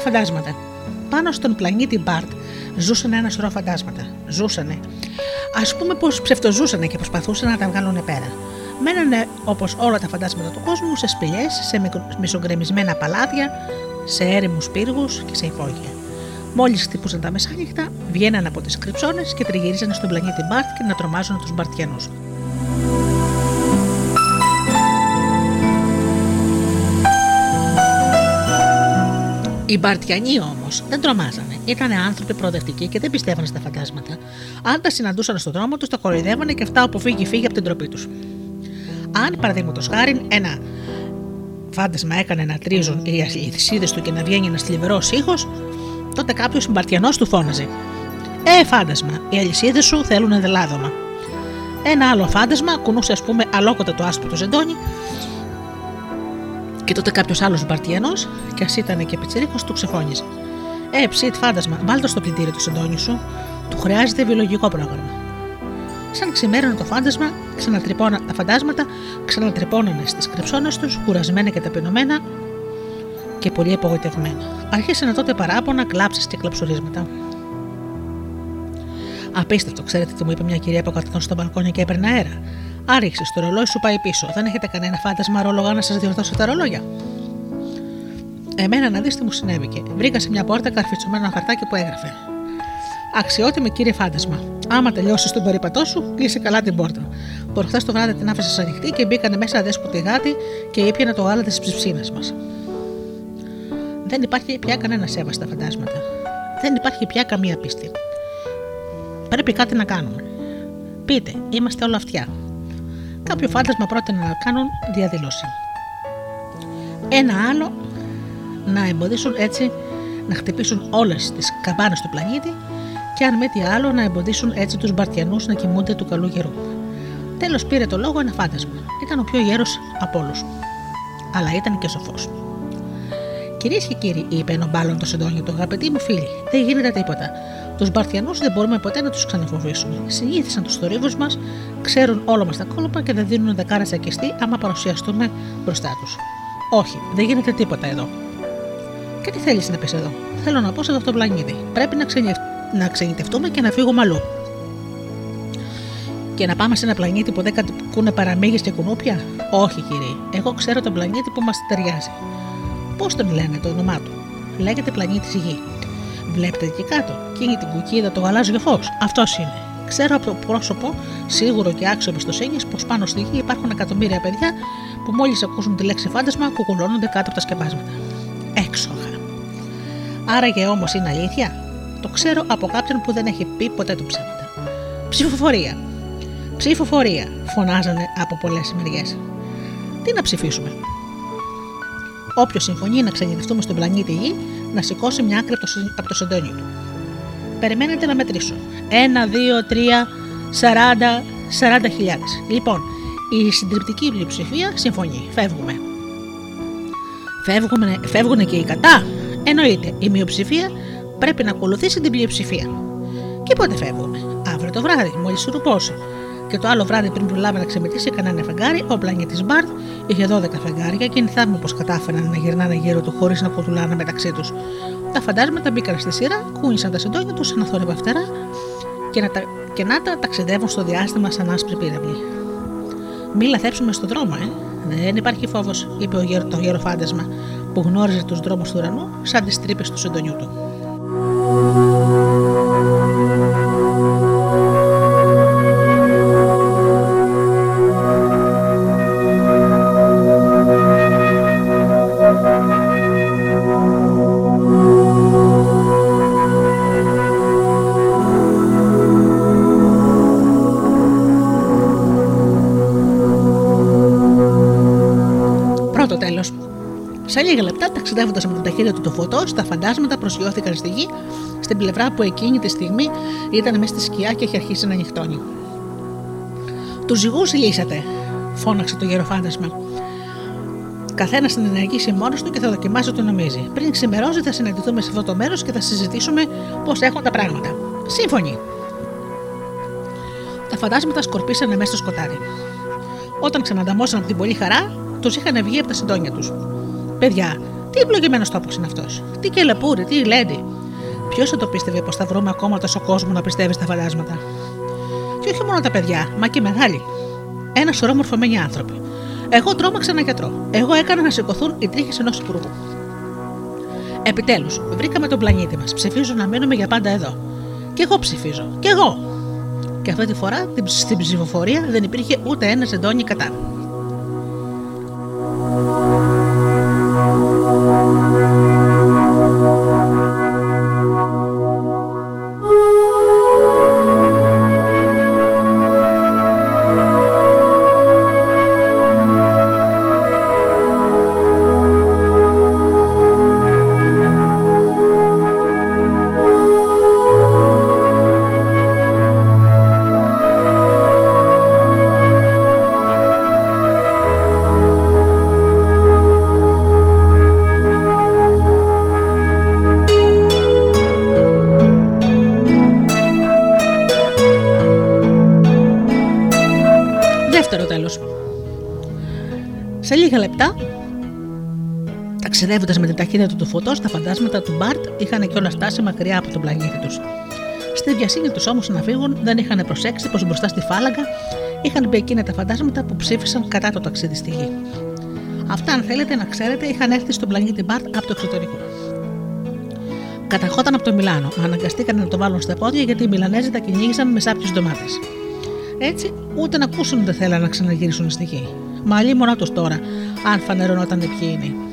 Speaker 2: Φαντάσματα. Πάνω στον πλανήτη Μπαρτ ζούσαν ένα σωρό φαντάσματα. Ζούσανε. Α πούμε πως ψευτοζούσαν και προσπαθούσαν να τα βγάλουν πέρα. Μένανε όπως όλα τα φαντάσματα του κόσμου σε σπηλιές, σε μισογκρεμισμένα παλάτια, σε έρημους πύργους και σε υπόγεια. Μόλις χτυπούσαν τα μεσάνυχτα, βγαίναν από τις κρυψώνες και τριγυρίζαν στον πλανήτη Μπαρτ και να τρομάζουν τους Μπαρτιανούς. Οι Μπαρτιανοί όμως δεν τρομάζανε. Ήταν άνθρωποι προοδευτικοί και δεν πιστεύανε στα φαντάσματα. Αν τα συναντούσαν στον δρόμο τους, τα κοροϊδεύανε και αυτά όπου φύγει, φύγει από την τροπή τους. Αν παραδείγματος χάρη ένα φάντασμα έκανε να τρίζουν οι αλυσίδε του και να βγαίνει ένας θλιβερός ήχος, τότε κάποιος Μπαρτιανός του φώναζε. Ε, φάντασμα, οι αλυσίδες σου θέλουν ενδελάδωμα. Ένα άλλο φάντασμα κουνούσε, ας πούμε, αλόκοτα το άσπρο του ζεντόνι και τότε κάποιος άλλος Μπαρτιανός, και ας ήταν και πιτσυρίκο, του ξεφώνιζε. Ε, ψίτ, φάντασμα, βάλτε στο πλυντήριο του σεντόνι σου, του χρειάζεται βιολογικό πρόγραμμα. Σαν ξημέρωνε το φάντασμα, ξανατρυπώνα τα φαντάσματα, ξανατρυπώνανε στις κρυψώνες τους, κουρασμένα και ταπεινωμένα και πολύ απογοητευμένα. Αρχίσανε τότε παράπονα, κλάψεις και κλαψουρίσματα. Απίστευτο, ξέρετε τι μου είπε μια κυρία που καθόταν στο μπαλκόνι και έπαιρνε αέρα. Άριξες το ρολόι σου πάει πίσω. Δεν έχετε κανένα φάντασμα ρόλογα να σας διορθώσω τα ρολόγια. Εμένα να δεις τι μου συνέβηκε. Βρήκα σε μια πόρτα καρφιτσωμένο ένα χαρτάκι που έγραφε. Αξιότιμη κύριε φάντασμα. Άμα τελειώσεις τον περίπατό σου, κλείσε καλά την πόρτα. Προχθές το βράδυ την άφησες ανοιχτή και μπήκανε μέσα δέσποτη γάτη και ήπιανε το γάλα της ψηψίνα μας. Δεν υπάρχει πια κανένας σέβας στα φαντάσματα. Δεν υπάρχει πια καμία πίστη. Πρέπει κάτι να κάνουμε. Πείτε, είμαστε όλα αυτιά. Κάποιο φάντασμα πρότεινε να κάνουν διαδήλωση. Ένα άλλο να εμποδίσουν έτσι να χτυπήσουν όλες τις καμπάνες του πλανήτη και αν με τι άλλο να εμποδίσουν έτσι τους Μπαρτιανούς να κοιμούνται του καλού γερού. Τέλος πήρε το λόγο ένα φάντασμα. Ήταν ο πιο γέρος από όλους. Αλλά ήταν και σοφός. Κυρίες και κύριοι, είπε ένα μπάλον το σεντόνι του, αγαπητοί μου φίλοι, δεν γίνεται τίποτα. Τους Μπαρτιανούς δεν μπορούμε ποτέ να τους ξαναφοβήσουμε. Συνήθισαν τους θορύβους μας, ξέρουν όλα μας τα κόλπα και δεν δίνουν δεκάρα ακιστή άμα παρουσιαστούμε μπροστά τους. Όχι, δεν γίνεται τίποτα εδώ. Και τι θέλεις να πεις εδώ; Θέλω να πω σε αυτό το πλανήτη. Πρέπει να, ξενι... να ξενιτευτούμε και να φύγουμε αλλού. Και να πάμε σε ένα πλανήτη που δεν κατοικούν παραμύγε και κουνούπια; Όχι, κύριε. Εγώ ξέρω τον πλανήτη που μας ταιριάζει. Πώς τον λένε το όνομά του; Λέγεται πλανήτης Γη. Βλέπετε εκεί κάτω, εκείνη την κουκίδα, το γαλάζιο φως. Αυτός είναι. Ξέρω από το πρόσωπο, σίγουρο και άξιο εμπιστοσύνης, πως πάνω στη γη υπάρχουν εκατομμύρια παιδιά που μόλις ακούσουν τη λέξη φάντασμα κουκουλώνονται κάτω από τα σκεπάσματα. Έξοχα. Άραγε όμως είναι αλήθεια; Το ξέρω από κάποιον που δεν έχει πει ποτέ του ψέματα. Ψηφοφορία. Ψηφοφορία, φωνάζανε από πολλές μεριές. Τι να ψηφίσουμε; Όποιος συμφωνεί να ξενιδευτούμε στον πλανήτη Γη, να σηκώσει μια άκρη από το σεντόνι του. Περιμένετε να μετρήσω. Ένα, δύο, τρία, σαράντα, σαράντα χιλιάδες. Λοιπόν, η συντριπτική πλειοψηφία συμφωνεί. Φεύγουμε. Φεύγουμε, φεύγουν και οι κατά. Εννοείται, η μειοψηφία πρέπει να ακολουθήσει την πλειοψηφία. Και πότε φεύγουμε; Αύριο το βράδυ, μόλις ρουπώσει. Και το άλλο βράδυ πριν προλάβει να ξεμετήσει κανένα φεγγάρι, ο πλανήτη Μπάρτ είχε 12 φεγγάρια και νηθάμε πως κατάφεραν να γυρνάνε γύρω του χωρίς να κοτουλάνε μεταξύ τους. Τα φαντάσματα μπήκαν στη σειρά, κούνησαν τα συντόνια τους σαν θόρυβα φτερά και να, τα, και να τα ταξιδεύουν στο διάστημα σαν άσπρη πύραυλη. Μη λαθέψουμε στον δρόμο, ε. Δεν υπάρχει φόβος, είπε ο γερο, το γεροφάντασμα που γνώριζε τους δρόμους του ουρανού σαν τις τρύπες του συντονιού του. Ταξιδεύοντα με την ταχύτητα του φωτό, τα φαντάσματα προσγειώθηκαν στη γη, στην πλευρά που εκείνη τη στιγμή ήταν μέσα στη σκιά και είχε αρχίσει να νυχτώνει. Τους ζυγούς λύσατε, φώναξε το γεροφάντασμα. Καθένας θα ενεργήσει μόνος του και θα δοκιμάσει ό,τι νομίζει. Πριν ξημερώσει, θα συναντηθούμε σε αυτό το μέρος και θα συζητήσουμε πώς έχουν τα πράγματα. Σύμφωνοι. Τα φαντάσματα σκορπίσανε μέσα στο σκοτάδι. Όταν ξανανταμώσαν από την πολύ χαρά, τους είχαν βγει από τα συντόνια τους. Παιδιά, Τι ευλογημένος τόπος είναι αυτός. Τι κελεπούρι, τι λέντι. Ποιος θα το πίστευε πως θα βρούμε ακόμα τόσο κόσμο να πιστεύει στα φαντάσματα; Και όχι μόνο τα παιδιά, μα και οι μεγάλοι. Ένας σωρό μορφωμένοι άνθρωποι. Εγώ τρόμαξα ένα γιατρό. Εγώ έκανα να σηκωθούν οι τρίχες ενός υπουργού. Επιτέλους, βρήκαμε τον πλανήτη μας. Ψηφίζω να μείνουμε για πάντα εδώ. Και εγώ ψηφίζω. Και εγώ. Και αυτή τη φορά στην ψηφοφορία δεν υπήρχε ούτε ένας ζεντόνι κατά. Ταξιδεύοντα με την ταχύτητα του φωτός, τα φαντάσματα του Μπαρτ είχαν κιόλα φτάσει μακριά από τον πλανήτη τους. Στη βιασύνη τους όμως να φύγουν, δεν είχαν προσέξει πως μπροστά στη φάλαγγα είχαν μπει εκείνα τα φαντάσματα που ψήφισαν κατά το ταξίδι στη γη. Αυτά, αν θέλετε να ξέρετε, είχαν έρθει στον πλανήτη Μπαρτ από το εξωτερικό. Καταχώταν από το Μιλάνο, μα αναγκαστήκαν να το βάλουν στα πόδια γιατί οι Μιλανέζοι τα κυνήγησαν με σάπιους ντομάτες. Έτσι, ούτε να ακούσουν δεν θέλαν να ξαναγυρίσουν στη γη. Μα αλλή μόνο τους τώρα, αν φανερωνόταν ποιοι είναι.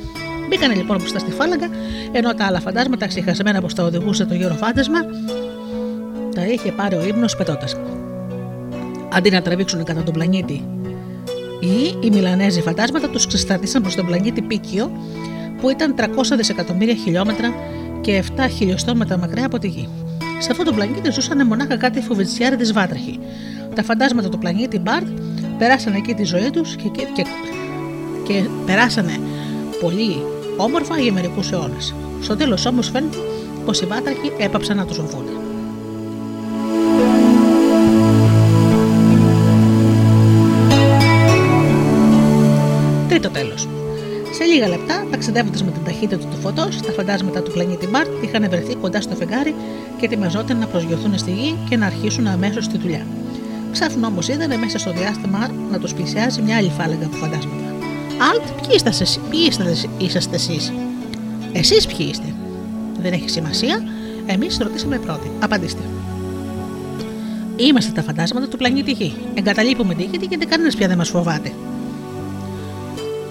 Speaker 2: Μπήκανε λοιπόν μπροστά στη φάλαγγα, ενώ τα άλλα φαντάσματα, ξεχασμένα πως τα οδηγούσε το γέρο φάντασμα, τα είχε πάρει ο ύπνο πετώντας. Αντί να τραβήξουν κατά τον πλανήτη, ή οι Μιλανέζοι φαντάσματα τους ξεστατήσαν προς τον πλανήτη Πίκιο, που ήταν 300 δισεκατομμύρια χιλιόμετρα και 7 χιλιοστόμετρα μακριά από τη γη. Σε αυτόν τον πλανήτη ζούσαν μονάχα κάτι φοβητσιάριδε βάτραχοι. Τα φαντάσματα του πλανήτη Μπαρτ περάσανε εκεί τη ζωή τους και, και, και, και περάσανε πολύ όμορφα για μερικού αιώνε. Στο τέλος όμως φαίνεται πως οι βάτραχοι έπαψαν να τους βομβούν. Τρίτο τέλος. Σε λίγα λεπτά, ταξιδεύοντας με την ταχύτητα του φωτός, τα φαντάσματα του πλανήτη Μάρτ είχαν βρεθεί κοντά στο φεγγάρι και ετοιμαζόταν να προσγειωθούν στη γη και να αρχίσουν αμέσως τη δουλειά. Ξάφνου όμως είδανε μέσα στο διάστημα να τους πλησιάζει μια άλλη φάλαγγα από φαντάσματα. Αλτ, ποιοι είσαστε, ποιοι είσαστε εσείς. Εσείς; Ποιοι είστε; Δεν έχει σημασία. Εμείς ρωτήσαμε πρώτοι. Απαντήστε. Είμαστε τα φαντάσματα του πλανήτη Γη. Εγκαταλείπουμε τη Γη γιατί κανένας πια δεν μας φοβάται.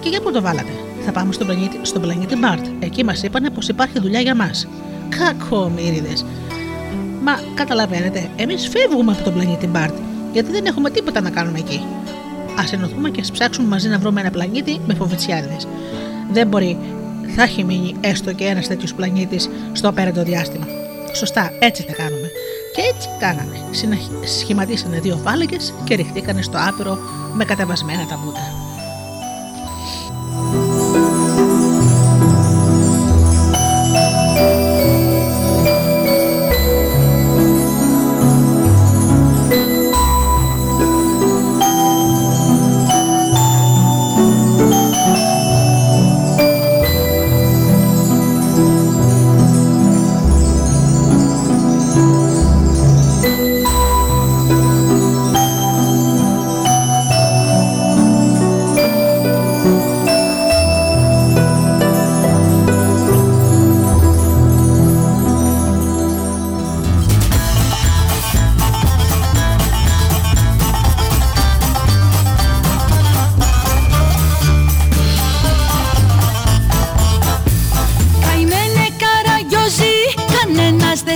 Speaker 2: Και για πού το βάλατε; Θα πάμε στον πλανήτη, στον πλανήτη Μπαρτ. Εκεί μας είπανε πως υπάρχει δουλειά για μας. Κακομίριδε. Μα καταλαβαίνετε, εμείς φεύγουμε από τον πλανήτη Μπαρτ γιατί δεν έχουμε τίποτα να κάνουμε εκεί. Α ενωθούμε και ας ψάξουμε μαζί να βρούμε ένα πλανήτη με φοβητσιάδε. Δεν μπορεί, θα έχει μείνει έστω και ένας τέτοιος πλανήτης στο απέραντο διάστημα. Σωστά, έτσι τα κάνουμε. Και έτσι κάναμε. Σχηματίσανε δύο φάλεγγες και ρηχτήκανε στο άπειρο με κατεβασμένα τα βούτα.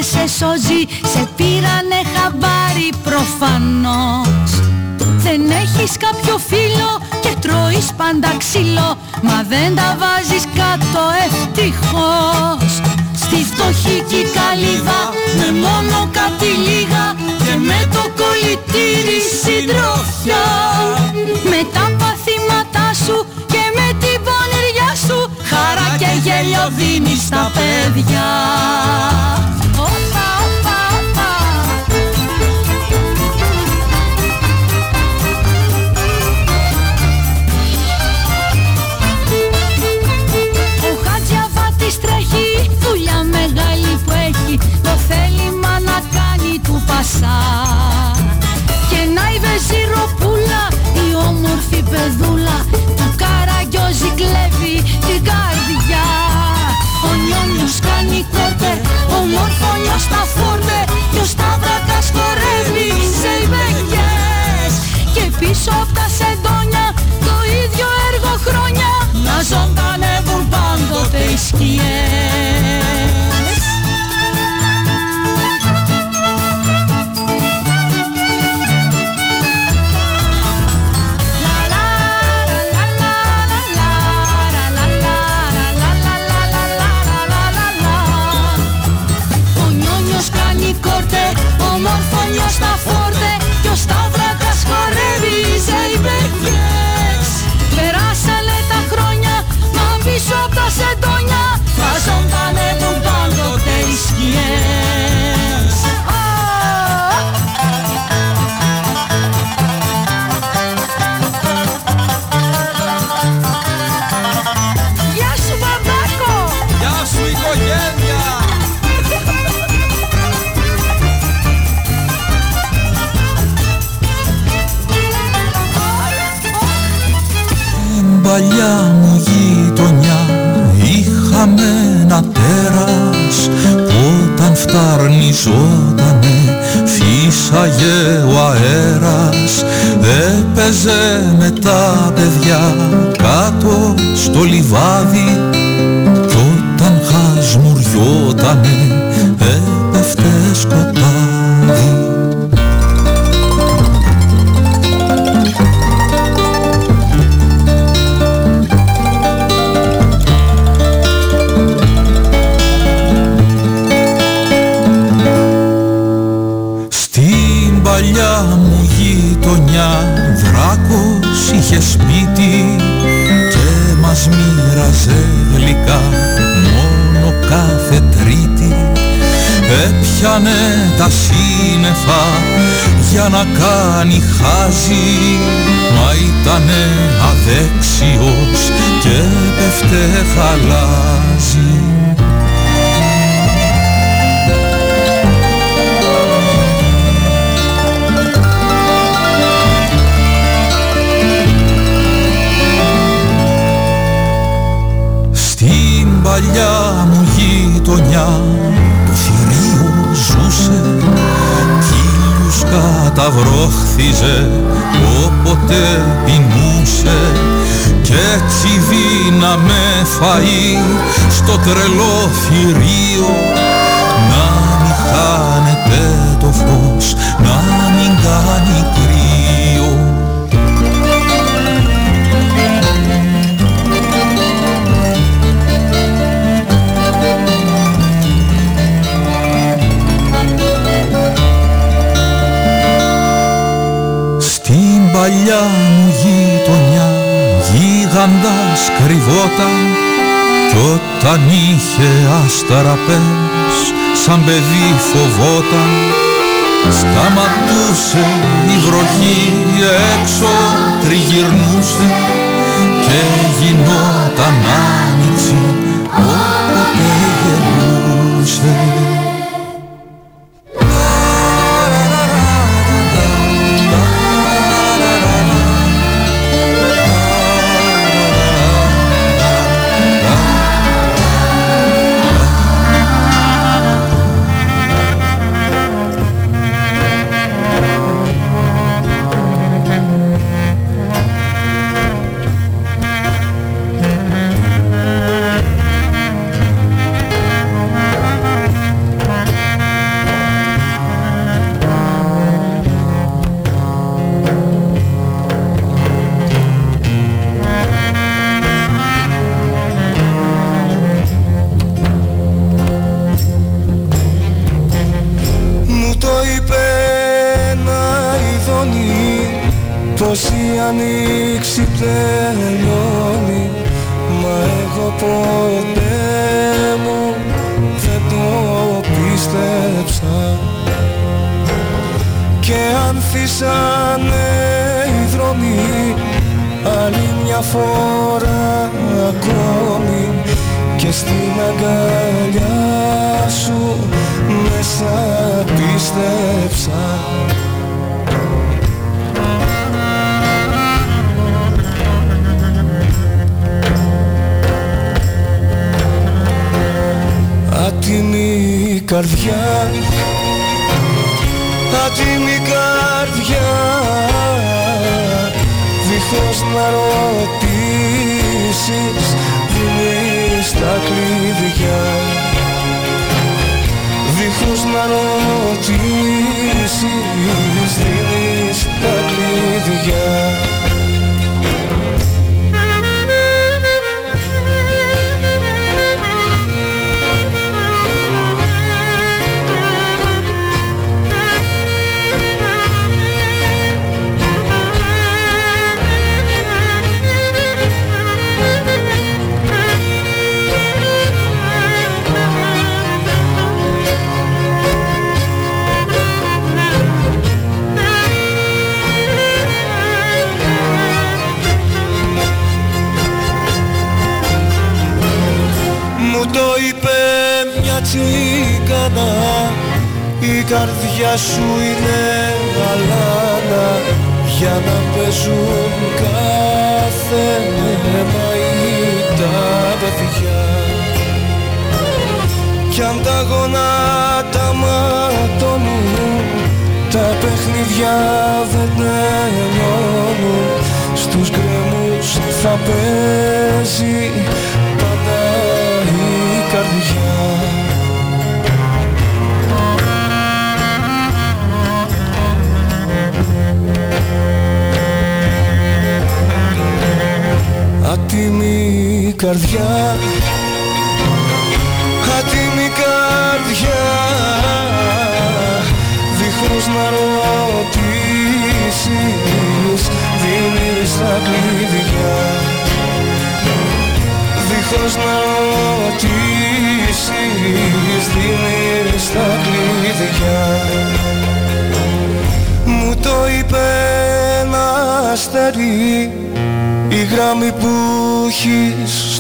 Speaker 1: σε σώζει Σε πήρανε χαμπάρι προφανώς. Δεν έχεις κάποιο φίλο και τρώεις πάντα ξύλο Μα δεν τα βάζεις κάτω ευτυχώς. Στη φτωχική καλύβα με μόνο κάτι λίγα Και με το κολλητήρι συντροφιά. Με τα παθήματά σου και με την πονηριά σου Χαρά και γέλιο δίνεις στα παιδιά. και να η ροπούλα η όμορφη παιδούλα του καραγκιόζει κλέβει την καρδιά. Ο νιόνιος κάνει ο μόρφωνιος τα φόρτε και ο σταύρακας χορεύει σε υπεγγές και πίσω απ' τα σεντόνια το ίδιο έργο χρόνια να ζωντανεύουν πάντοτε οι σκιές. σταύρα τα σκορεύει με παιδιές Περάσανε τα χρόνια μα πίσω απ' τα σεντόνια. Βάζοντανε του πάντοτε οι σκιές.
Speaker 3: Παλιά μου γειτονιά. Είχαμε ένα τέρας όταν φταρνιζότανε φύσαγε ο αέρας. Έπαιζε με τα παιδιά κάτω στο λιβάδι. Κι όταν χασμουριότανε έπιανε τα σύννεφα για να κάνει χάζι. Μα ήτανε αδέξιος και πέφτε χαλάζει παλιά μου γειτονιά καταβρόχθιζε όποτε πεινούσε και έτσι δίναμε φαΐ στο τρελό θηρίο. Να μην χάνεται το φως, να μην κάνει παλιά μου γειτονιά γίγαντας κρυβόταν κι όταν είχε αστραπές σαν παιδί φοβόταν. Σταματούσε η βροχή έξω τριγυρνούσε και γινόταν άνοιξη όποτε γελούσε
Speaker 4: καρδιά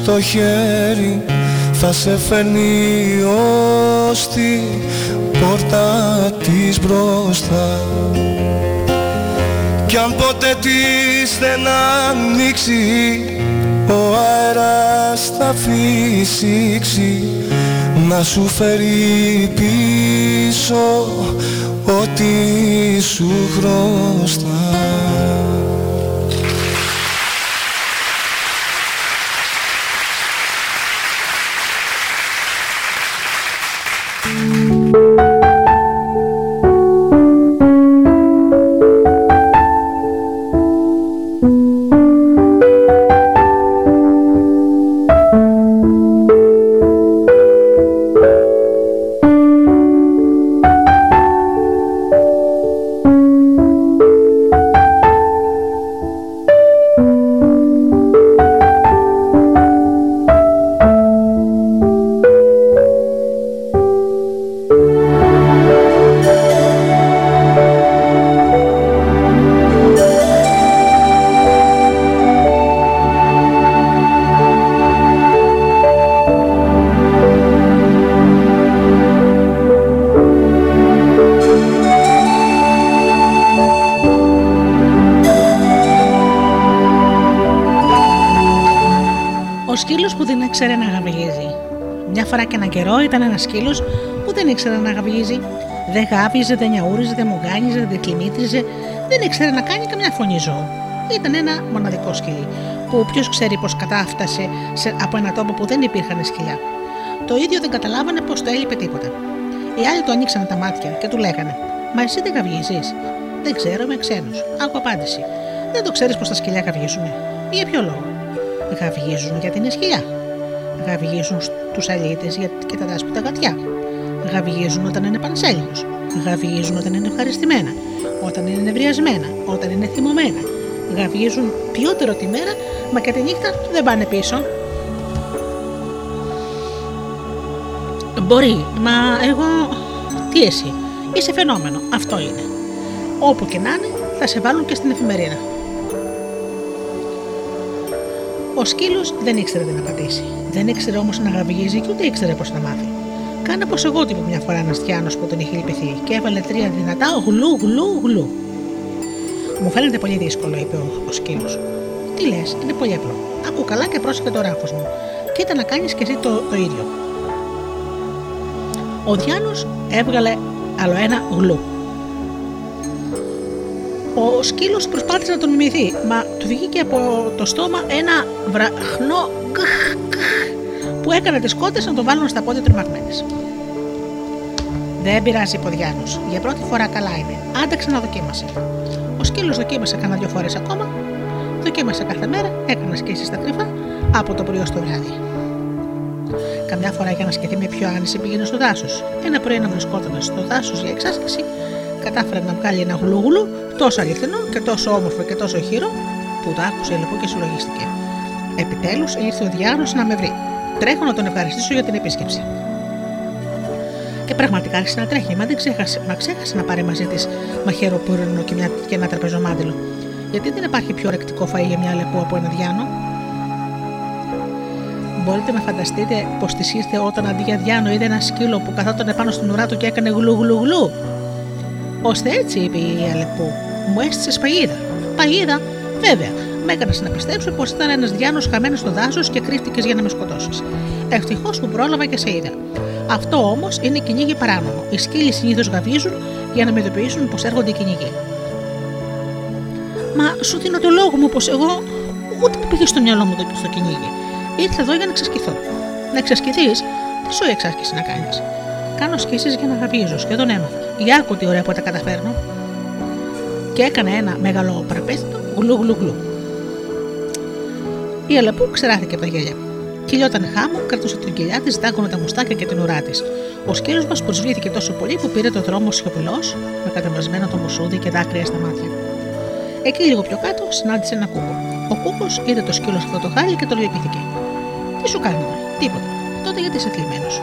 Speaker 4: στο χέρι θα σε φέρνει ως την πόρτα της μπροστά. Κι αν ποτέ της δεν ανοίξει ο αέρας θα φυσήξει να σου φέρει πίσω ό,τι σου χρωστά
Speaker 2: ένας σκύλος που δεν ήξερε να γαβγίζει. Δεν γάβιζε, δεν νιαούριζε, δεν μουγάνιζε, δεν κλιμήτριζε, δεν ήξερε να κάνει καμιά φωνή ζώο. Ήταν ένα μοναδικό σκυλί, που ποιο ξέρει πώ κατάφτασε σε, από ένα τόπο που δεν υπήρχαν σκυλιά. Το ίδιο δεν καταλάβανε πως το έλειπε τίποτα. Οι άλλοι του ανοίξαν τα μάτια και του λέγανε Μα εσύ δεν γαβγίζεις. Δεν ξέρω, είμαι ξένος. Άκου απάντηση. Δεν το ξέρεις πως τα σκυλιά γαβγίζουν. Για ποιο λόγο; Γαβγίζουν γιατί είναι σκυλιά. Γαβγίζουν του αλήτες και τα δάσποτα γατιά. Γαβγίζουν όταν είναι πανσέλινος. Γαβγίζουν όταν είναι ευχαριστημένα. Όταν είναι νευριασμένα. Όταν είναι θυμωμένα. Γαβγίζουν ποιότερο τη μέρα, μα και τη νύχτα δεν πάνε πίσω. Μπορεί, μα εγώ. Τι εσύ, είσαι φαινόμενο. Αυτό είναι. Όπου και να είναι, θα σε βάλουν και στην εφημερίδα. Ο σκύλος δεν ήξερε τι να πατήσει. Δεν ήξερε όμως να γαβγίζει και ούτε ήξερε πώς να μάθει. Κάνε πως εγώ τύπου μια φορά ένας Τιάνος που τον είχε λυπηθεί και έβαλε τρία δυνατά γλου γλου γλου. Μου φαίνεται πολύ δύσκολο, είπε ο, ο σκύλος. Τι λες, είναι πολύ απλό. Άκου καλά και πρόσεχε το ράφος μου. Κοίτα να κάνεις και εσύ το, το ίδιο. Ο Διάνο έβγαλε άλλο ένα γλου. Ο σκύλος προσπάθησε να τον μιμηθεί, μα του βγήκε από το στόμα ένα βραχνό που έκανε τις κότες να τον βάλουν στα πόδια τριμαγμένες. Δεν πειράζει, είπε ο Διάνος. Για πρώτη φορά καλά είναι. Άντε ξαναδοκίμασε. Ο σκύλος δοκίμασε κανένα δύο φορές ακόμα. Δοκίμασε κάθε μέρα, έκανες ασκήσει στα κρυφά από το πρωί στο βράδυ. Καμιά φορά για να σκεφτεί με πιο άνεση πήγαινε στο δάσος. Ένα πρωί να βρισκόταν στο δάσος για εξάσκηση, κατάφερε να βγάλει ένα γλούγουλου τόσο αληθινό και τόσο όμορφο και τόσο χείρο που το άκουσε λοιπόν και συλλογίστηκε. Επιτέλους ήρθε ο Διάνο να με βρει. Τρέχω να τον ευχαριστήσω για την επίσκεψη. Και πραγματικά άρχισε να τρέχει, μα δεν ξέχασε, μα ξέχασε να πάρει μαζί της μαχαίρο πουρίνο και, μια, και ένα τραπεζομάντιλο. Γιατί δεν υπάρχει πιο ρεκτικό φαΐ για μια λεπού από ένα διάνο; Μπορείτε να φανταστείτε πως της ήρθε όταν αντί για διάνο είδε ένα σκύλο που καθόταν επάνω στην ουρά του και έκανε γλου γλου γλου. Ώστε έτσι, είπε η Αλεπού, μου έστησε παγίδα. Παγίδα, βέβαια, με έκανες να πιστέψω πως ήταν ένας διάνο χαμένος στο δάσος και κρύφτηκες για να με σκοτώσεις. Ευτυχώς που πρόλαβα και σε είδα. Αυτό όμως είναι κυνήγι παράνομο. Οι σκύλοι συνήθως γαβίζουν για να με ειδοποιήσουν πως έρχονται οι κυνηγοί. Μα σου δίνω το λόγο μου πως εγώ ούτε που πήγε στο μυαλό μου το στο κυνήγι. Ήρθα εδώ για να εξασκηθώ. Να εξασκηθεί, τι σου εξάσκηση να κάνεις. Κάνω σκήσεις για να γαβίζω, σχεδόν έμαθα. Για άκου τι ωραία που τα καταφέρνω. Και έκανε ένα μεγάλο παραπέστητο γλου γλου γλου. Η Αλεπού ξεράθηκε από τα γέλια. Κυλιόταν χάμω, κρατούσε την κοιλιά της, δάγκωνε τα μουστάκια και την ουρά της. Ο σκύλος μας προσβήθηκε τόσο πολύ που πήρε το δρόμο σιωπηλός, με κατεβασμένο το μουσούδι και δάκρυα στα μάτια. Εκεί λίγο πιο κάτω συνάντησε ένα κούκο. Ο κούκος είδε το σκύλο αυτό το χάλι και το λυπήθηκε. Τι σου κάνει, τίποτα. Τότε γιατί είσαι θλιμμένος;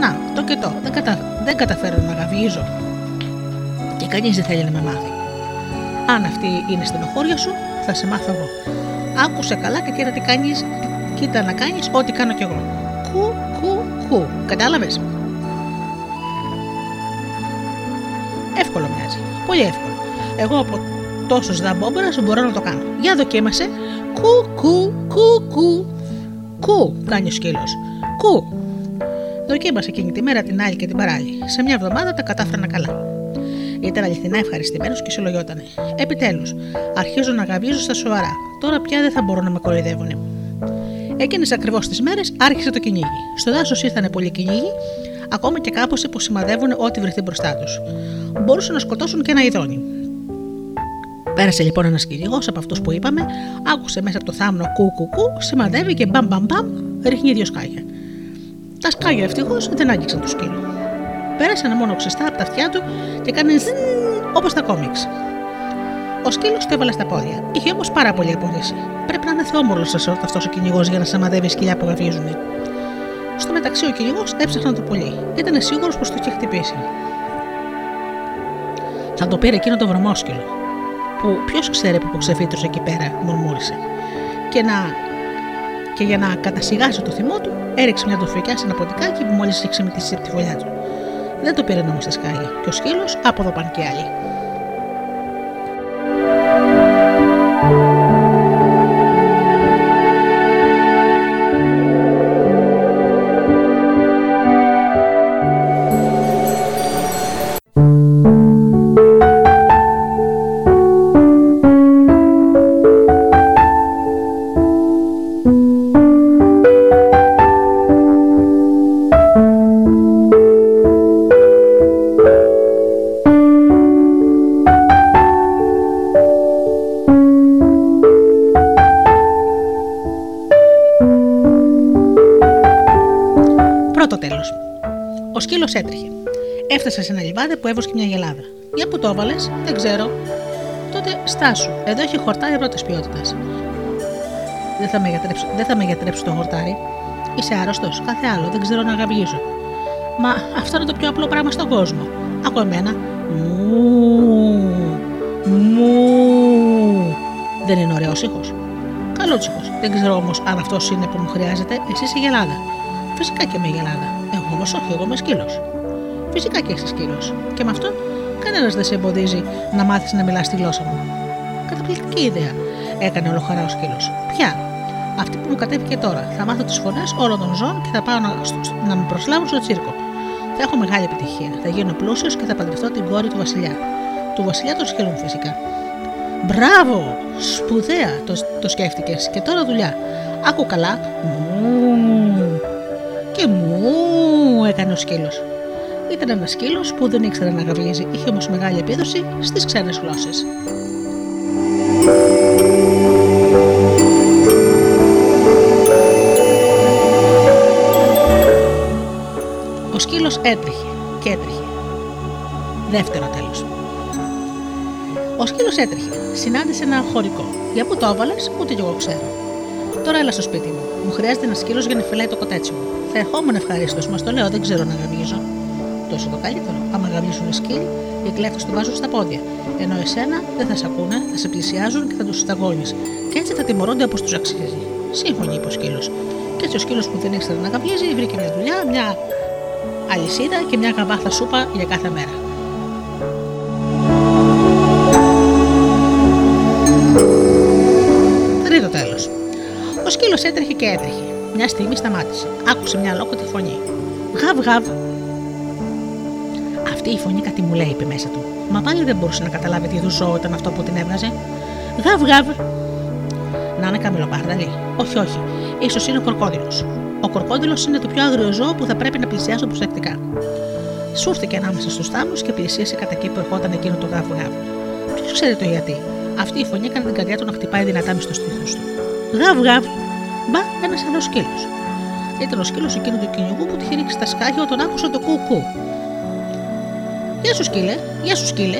Speaker 2: Να, το και το, δεν, κατα... δεν καταφέρω να γαβίζω. Και κανείς δεν θέλει να με μάθει. Αν αυτή είναι στενοχώρια σου, θα σε μάθω εγώ. Άκουσε καλά και κοίτα τι κάνεις, κοίτα να κάνεις ό,τι κάνω κι εγώ. Κου, κου, κου. Κατάλαβες; Εύκολο μοιάζει. Πολύ εύκολο. Εγώ από τόσο δαμπόμπερας μπορώ να το κάνω. Για δοκίμασε. Κου, κου, κου, κου. Κου, κάνεις ο σκύλος. Κου. Δοκίμασε εκείνη τη μέρα την άλλη και την παράλληλη. Σε μια εβδομάδα τα κατάφρανα καλά. Ήταν αληθινά ευχαριστημένος και συλλογιότανε. Επιτέλους, αρχίζω να γαβίζω στα σοβαρά. Τώρα πια δεν θα μπορούν να με κοροϊδεύουν. Εκείνε ακριβώς τις μέρες άρχισε το κυνήγι. Στο δάσος ήρθαν πολλοί κυνήγοι, ακόμα και κάπως που σημαδεύουν ό,τι βρεθεί μπροστά τους. Μπορούσαν να σκοτώσουν και ένα ειδόνι. Πέρασε λοιπόν ένας κυνηγός από αυτούς που είπαμε, άκουσε μέσα από το θάμνο κου κου κου, σημαδεύει και μπαμ μπαμ μπαμ, ρίχνει δύο σκάγια. Τα σκάγια ευτυχώς δεν άγγιξαν το σκύλο. Πέρασαν μόνο ξεστά από τα αυτιά του και έκανε ζν όπως τα κόμιξ. Ο σκύλος το έβαλε στα πόδια. Είχε όμως πάρα πολύ απόδειξη. Πρέπει να είναι θεόμορφο αυτός ο κυνηγός για να σαμαδεύει σκυλιά που γαβίζουν. Στο μεταξύ ο κυνηγός έψαχνε το πολύ. Ήταν σίγουρος πως το είχε χτυπήσει. Θα το πήρε εκείνο το βρωμόσκυλο. Που ποιος ξέρει που ξεφύτρωσε εκεί πέρα, μουρμούρισε. Και, να... και για να κατασυγάσει το θυμό του, έριξε μια τοφικιά σε ένα ποτικάκι που μόλις είχε ξεμητήσει από τη φωλιά του. Δεν το πήρε όμω στα σκάλια. Και ο σκύλος από εδώ πάνε και άλλοι. Έφτασα σε ένα λιβάδι που έβοσκε μια γελάδα. Για που το έβαλες, δεν ξέρω. Τότε στάσου, εδώ έχει χορτάρι πρώτης ποιότητας. Δεν θα, με γιατρέψω, δεν θα με γιατρέψω το χορτάρι. Είσαι άρρωστος, κάθε άλλο, δεν ξέρω να γαβγίζω. Μα αυτό είναι το πιο απλό πράγμα στον κόσμο. Ακούω εμένα. Μου. Μου. Δεν είναι ωραίος ήχος. Καλός ήχος. Δεν ξέρω όμως αν αυτός είναι που μου χρειάζεται. Εσύ είσαι γελάδα. Φυσικά και με γελάδα. Εγώ όμως όχι, εγώ είμαι σκύλος. Φυσικά και είσαι σκύλο. Και με αυτό κανένας δεν σε εμποδίζει να μάθεις να μιλάς στη γλώσσα μου. Καταπληκτική ιδέα, έκανε ολοχαρά ο σκύλος. Ποια, αυτή που μου κατέβηκε τώρα. Θα μάθω τις φωνές όλων των ζώων και θα πάω να, να με προσλάβουν στο τσίρκο. Θα έχω μεγάλη επιτυχία. Θα γίνω πλούσιος και θα παντρευτώ την κόρη του Βασιλιά. Του Βασιλιά των Σκύλων φυσικά. Μπράβο! Σπουδαία το, το σκέφτηκες. Και τώρα δουλειά. Άκου καλά. Μου. Και μου έκανε ο σκύλος. Ήταν ένας σκύλος που δεν ήξερε να γαβλίζει, είχε όμως μεγάλη επίδοση στις ξένες γλώσσες. Ο σκύλος έτρεχε και έτρεχε. Δεύτερο τέλος. Ο σκύλος έτρεχε. Συνάντησε ένα χωρικό. Για πού το έβαλες, ούτε κι εγώ ξέρω. Τώρα έλα στο σπίτι μου. Μου χρειάζεται ένας σκύλος για να φυλάει το κοτέτσι μου. Θα ερχόμουν ευχαρίστως, μας το λέω, δεν ξέρω να γαμίζω. Τόσο το καλύτερο. Άμα γαμίζουν οι σκύλοι, οι κλέφτες του βάζουν στα πόδια. Ενώ εσένα δεν θα σε ακούνε, θα σε πλησιάζουν και θα τους σταγώνει. Και έτσι θα τιμωρώνται όπως τους αξίζει. Σύμφωνοι, είπε ο σκύλος. Και έτσι ο σκύλος που δεν ήξερε να γαμίζει βρήκε μια δουλειά, μια αλυσίδα και μια γαμπάθα σούπα για κάθε μέρα. Τρίτο τέλος. Ο σκύλος έτρεχε και έτρεχε. Μια στιγμή σταμάτησε. Άκουσε μια αλόκοτη φωνή. Γαβ, γαβ. Αυτή η φωνή κάτι μου λέει, είπε μέσα του. Μα πάλι δεν μπορούσε να καταλάβει τι είδους ζώο ήταν αυτό που την έβγαζε. Γαβ, γαβ. Να είναι καμιλοπάρδαλη. Όχι, όχι. σω είναι ο κορκόδηλος. Ο κορκόδηλος είναι το πιο άγριο ζώο που θα πρέπει να πλησιάσω προσεκτικά. Σούρθηκε ανάμεσα στους θάμνους και πλησίασε κατά εκεί που ερχόταν εκείνο το γαβ, γαβ. Ποιος ξέρει το γιατί. Αυτή η φωνή έκανε την καρδιά του να χτυπάει δυνατά μες στο στήθος του. Γαβ, γαβ. Μπα, ένας άλλος σκύλος. Ήταν ο σκύλος εκείνου του κυνηγού που είχε ρίξει στα σκάγια όταν άκουσε το κουκού. Γεια σου, σκύλε, γεια σου, σκύλε.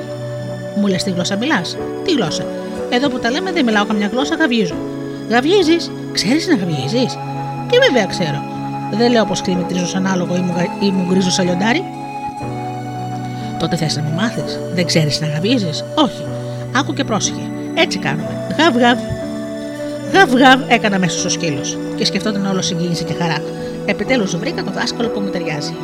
Speaker 2: Μου λες τι γλώσσα μιλάς. Τι γλώσσα. Εδώ που τα λέμε δεν μιλάω καμιά γλώσσα, γαβίζω. Γαβίζει, ξέρεις να γαβίζει. Και βέβαια ξέρω. Δεν λέω πως κλιμητρίζω σαν άλογο ή μου, ή μου γκρίζω σαν λιοντάρι. Τότε θες να μου μάθεις. Δεν ξέρεις να γαβίζει. Όχι. Άκου και πρόσεχε. Έτσι κάνουμε. Γαβ, γαβ. Γαβ, γαβ έκανα μέσα ο σκύλος. Και σκεφτόταν όλο συγκίνηση και χαρά. Επιτέλους βρήκα το δάσκαλο που μου ταιριάζει.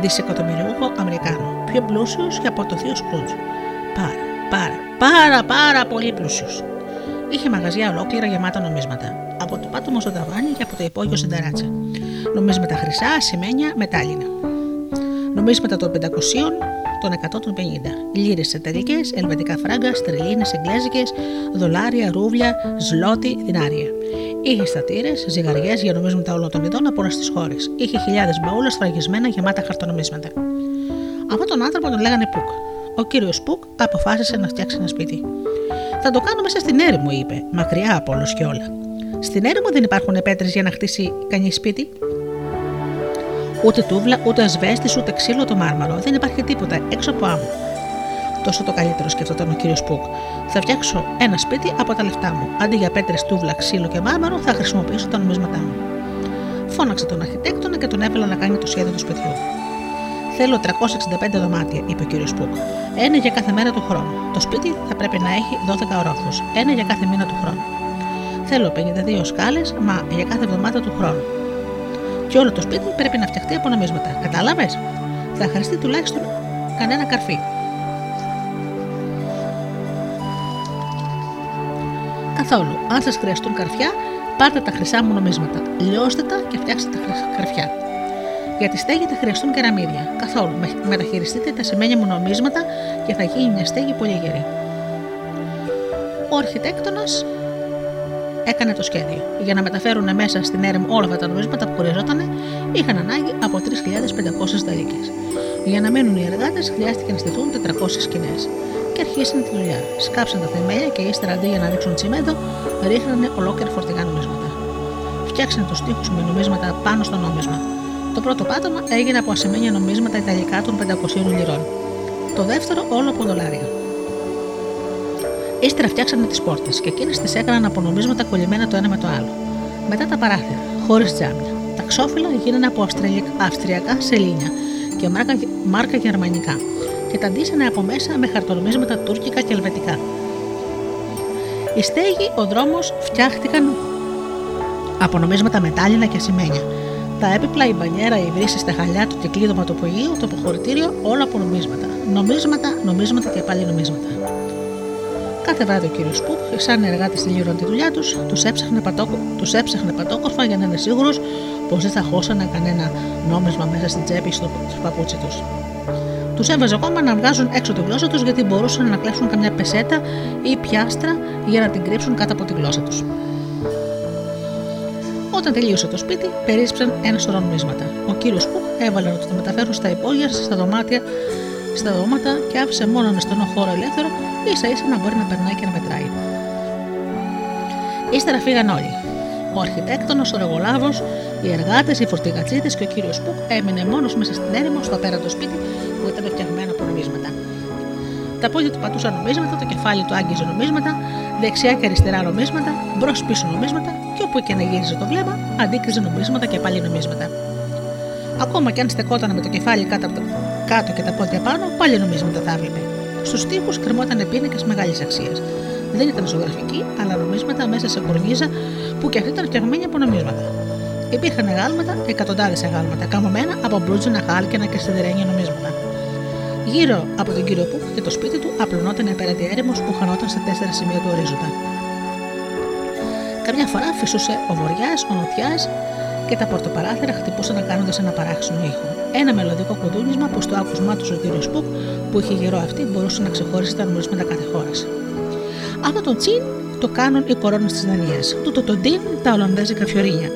Speaker 2: Δισεκατομμυριούχο Αμερικάνο, πιο πλούσιος και από το θείο Σκρούτζ. Πάρα, πάρα, πάρα, πάρα πολύ πλούσιος. Είχε μαγαζιά ολόκληρα γεμάτα νομίσματα. Από το πάτωμο στο ταβάνι και από το υπόγειο στην Νομίσματα χρυσά, σημαίνια, μετάλλινα. Νομίσματα των 500 των 150. Λίρες εταιρικές, ελβετικά φράγκα, στερλίνε, εγγλέζικες, δολάρια, ρούβλια, ζλότι, δινάρια. Είχε στατήρες, ζυγαριές για νομίσματα όλων των ειδών από όλες τις χώρες. Είχε χιλιάδες μπαούλα σφραγισμένα γεμάτα χαρτονομίσματα. Αυτόν τον άνθρωπο τον λέγανε Πουκ. Ο κύριος Πουκ αποφάσισε να φτιάξει ένα σπίτι. Θα το κάνω μέσα στην έρημο, είπε, μακριά από όλου και όλα. Στην έρημο δεν υπάρχουν πέτρε για να χτίσει κανείς σπίτι. Ούτε τούβλα, ούτε ασβέστης, ούτε ξύλο το μάρμαρο. Δεν υπάρχει τίποτα έξω από άμμο. Τόσο το καλύτερο, σκεφτόταν ο κύριος Πουκ. Θα φτιάξω ένα σπίτι από τα λεφτά μου. Αντί για πέτρες, τούβλα, ξύλο και μάρμαρο, θα χρησιμοποιήσω τα νομίσματά μου. Φώναξε τον αρχιτέκτονα και τον έβαλα να κάνει το σχέδιο του σπιτιού. Θέλω 365 δωμάτια, είπε ο κύριος Πουκ. Ένα για κάθε μέρα του χρόνου. Το σπίτι θα πρέπει να έχει 12 ορόφους. Ένα για κάθε μήνα του χρόνου. Θέλω 52 σκάλες, μα για κάθε εβδομάδα του χρόνου. Και όλο το σπίτι πρέπει να φτιαχτεί από νομίσματα. Κατάλαβες; Θα χρειαστεί τουλάχιστον κανένα καρφί. Καθόλου. Αν σας χρειαστούν καρφιά, πάρτε τα χρυσά μου νομίσματα. Λιώστε τα και φτιάξτε τα καρφιά. Για τη στέγη θα χρειαστούν κεραμίδια. Καθόλου. Μεταχειριστείτε τα σημαίνια μου νομίσματα και θα γίνει μια στέγη πολύ γερή. Ο αρχιτέκτονας έκανε το σχέδιο. Για να μεταφέρουν μέσα στην έρημο όλα αυτά τα νομίσματα που χρειαζόταν, είχαν ανάγκη από 3.500 δαλίκε. Για να μείνουν οι εργάτες, χρειάστηκε να στηθούν 400 σκηνές. Και αρχίσαν τη δουλειά. Σκάψαν τα θεμέλια και ύστερα αντί για να ρίξουν τσιμέντο, ρίχνανε ολόκληρα φορτηγά νομίσματα. Φτιάξαν τους τοίχου με νομίσματα πάνω στο νόμισμα. Το πρώτο πάτωμα έγινε από ασημένια νομίσματα ιταλικά των 500 λιρών. Το δεύτερο όλο από δολάρια. Ύστερα φτιάξανε τις πόρτες και εκείνες τις έκαναν από νομίσματα κολλημένα το ένα με το άλλο. Μετά τα παράθυρα, χωρίς τζάμια. Τα ξόφυλλα γίνανε από αυστριακά σελίνια και μάρκα, μάρκα γερμανικά και τα ντύσανε από μέσα με χαρτονομίσματα τουρκικά και ελβετικά. Οι στέγοι, ο δρόμος φτιάχτηκαν από νομίσματα μετάλλινα και ασημένια. Τα έπιπλα, η μπανιέρα, οι βρύσει, τα χαλιά, το κυκλίδωμα του υπογείου, το αποχωρητήριο, όλα από νομίσματα. Νομίσματα, νομίσματα και πάλι νομίσματα. Κάθε βράδυ ο κύριος Σπούκ, σαν εργάτης τελείωναν τη δουλειά τους, τους έψαχνε, πατόκο, τους έψαχνε πατόκορφα για να είναι σίγουρος πως δεν θα χώσανε κανένα νόμισμα μέσα στην τσέπη στο παπούτσι τους. Τους έβαζε ακόμα να βγάζουν έξω τη γλώσσα τους γιατί μπορούσαν να κλέψουν καμιά πεσέτα ή πιάστρα για να την κρύψουν κάτω από τη γλώσσα τους. Όταν τελείωσε το σπίτι, περίσσεψαν ένα σωρό νομίσματα. Ο κύριος Κουκ έβαλε να το μεταφέρουν στα υπόγεια, στα δωμάτια, στα δώματα και άφησε μόνο ένα στενό χώρο ελεύθερο, ίσα ίσα να μπορεί να περνάει και να μετράει. Ύστερα φύγαν όλοι. Ο αρχιτέκτονος, ο ρεγολάβος, οι εργάτες, οι φορτηγατσίτες και ο κύριος Πουκ έμεινε μόνος μέσα στην έρημο στο απέραντο σπίτι που ήταν φτιαγμένο από νομίσματα. Τα πόδια του πατούσαν νομίσματα, το κεφάλι του άγγιζε νομίσματα, δεξιά και αριστερά νομίσματα, μπρος πίσω νομίσματα και όπου και να γύριζε το βλέμμα, αντίκριζε νομίσματα και πάλι νομίσματα. Ακόμα και αν στεκόταν με το κεφάλι κάτω, το... κάτω και τα πόδια πάνω, πάλι νομίσματα θα έβλεπε. Στους τοίχους κρεμόταν πίνακα μεγάλης αξίας. Δεν ήταν ζωγραφική, αλλά νομίσματα μέσα σε κορνίζα που και αυτή ήταν φτιαγμένη από νομίσματα. Υπήρχαν εγάλματα, εκατοντάδες εγάλματα, καμωμένα από μπλούτζινα, χάλκινα και σιδερένια νομίσματα. Γύρω από τον κύριο Πουκ και το σπίτι του απλωνόταν η απέναντι έρημος που χανόταν στα τέσσερα σημεία του ορίζοντα. Καμιά φορά φυσούσε ο βορειά, ο νοτιάς και τα πορτοπαράθυρα χτυπούσαν κάνοντας ένα παράξενο ήχο. Ένα μελλοντικό κουδούνισμα που στο άκουσμά τους ο κύριος Πουκ που είχε γερό αυτή μπορούσε να ξεχωρίσει τα νομίσματα κάθε χώρας. Αυτό το τσιν το κάνουν οι κορώνες της Δανίας. Τούτο το ντίν τα Ολλανδέζικα φιωρίνια.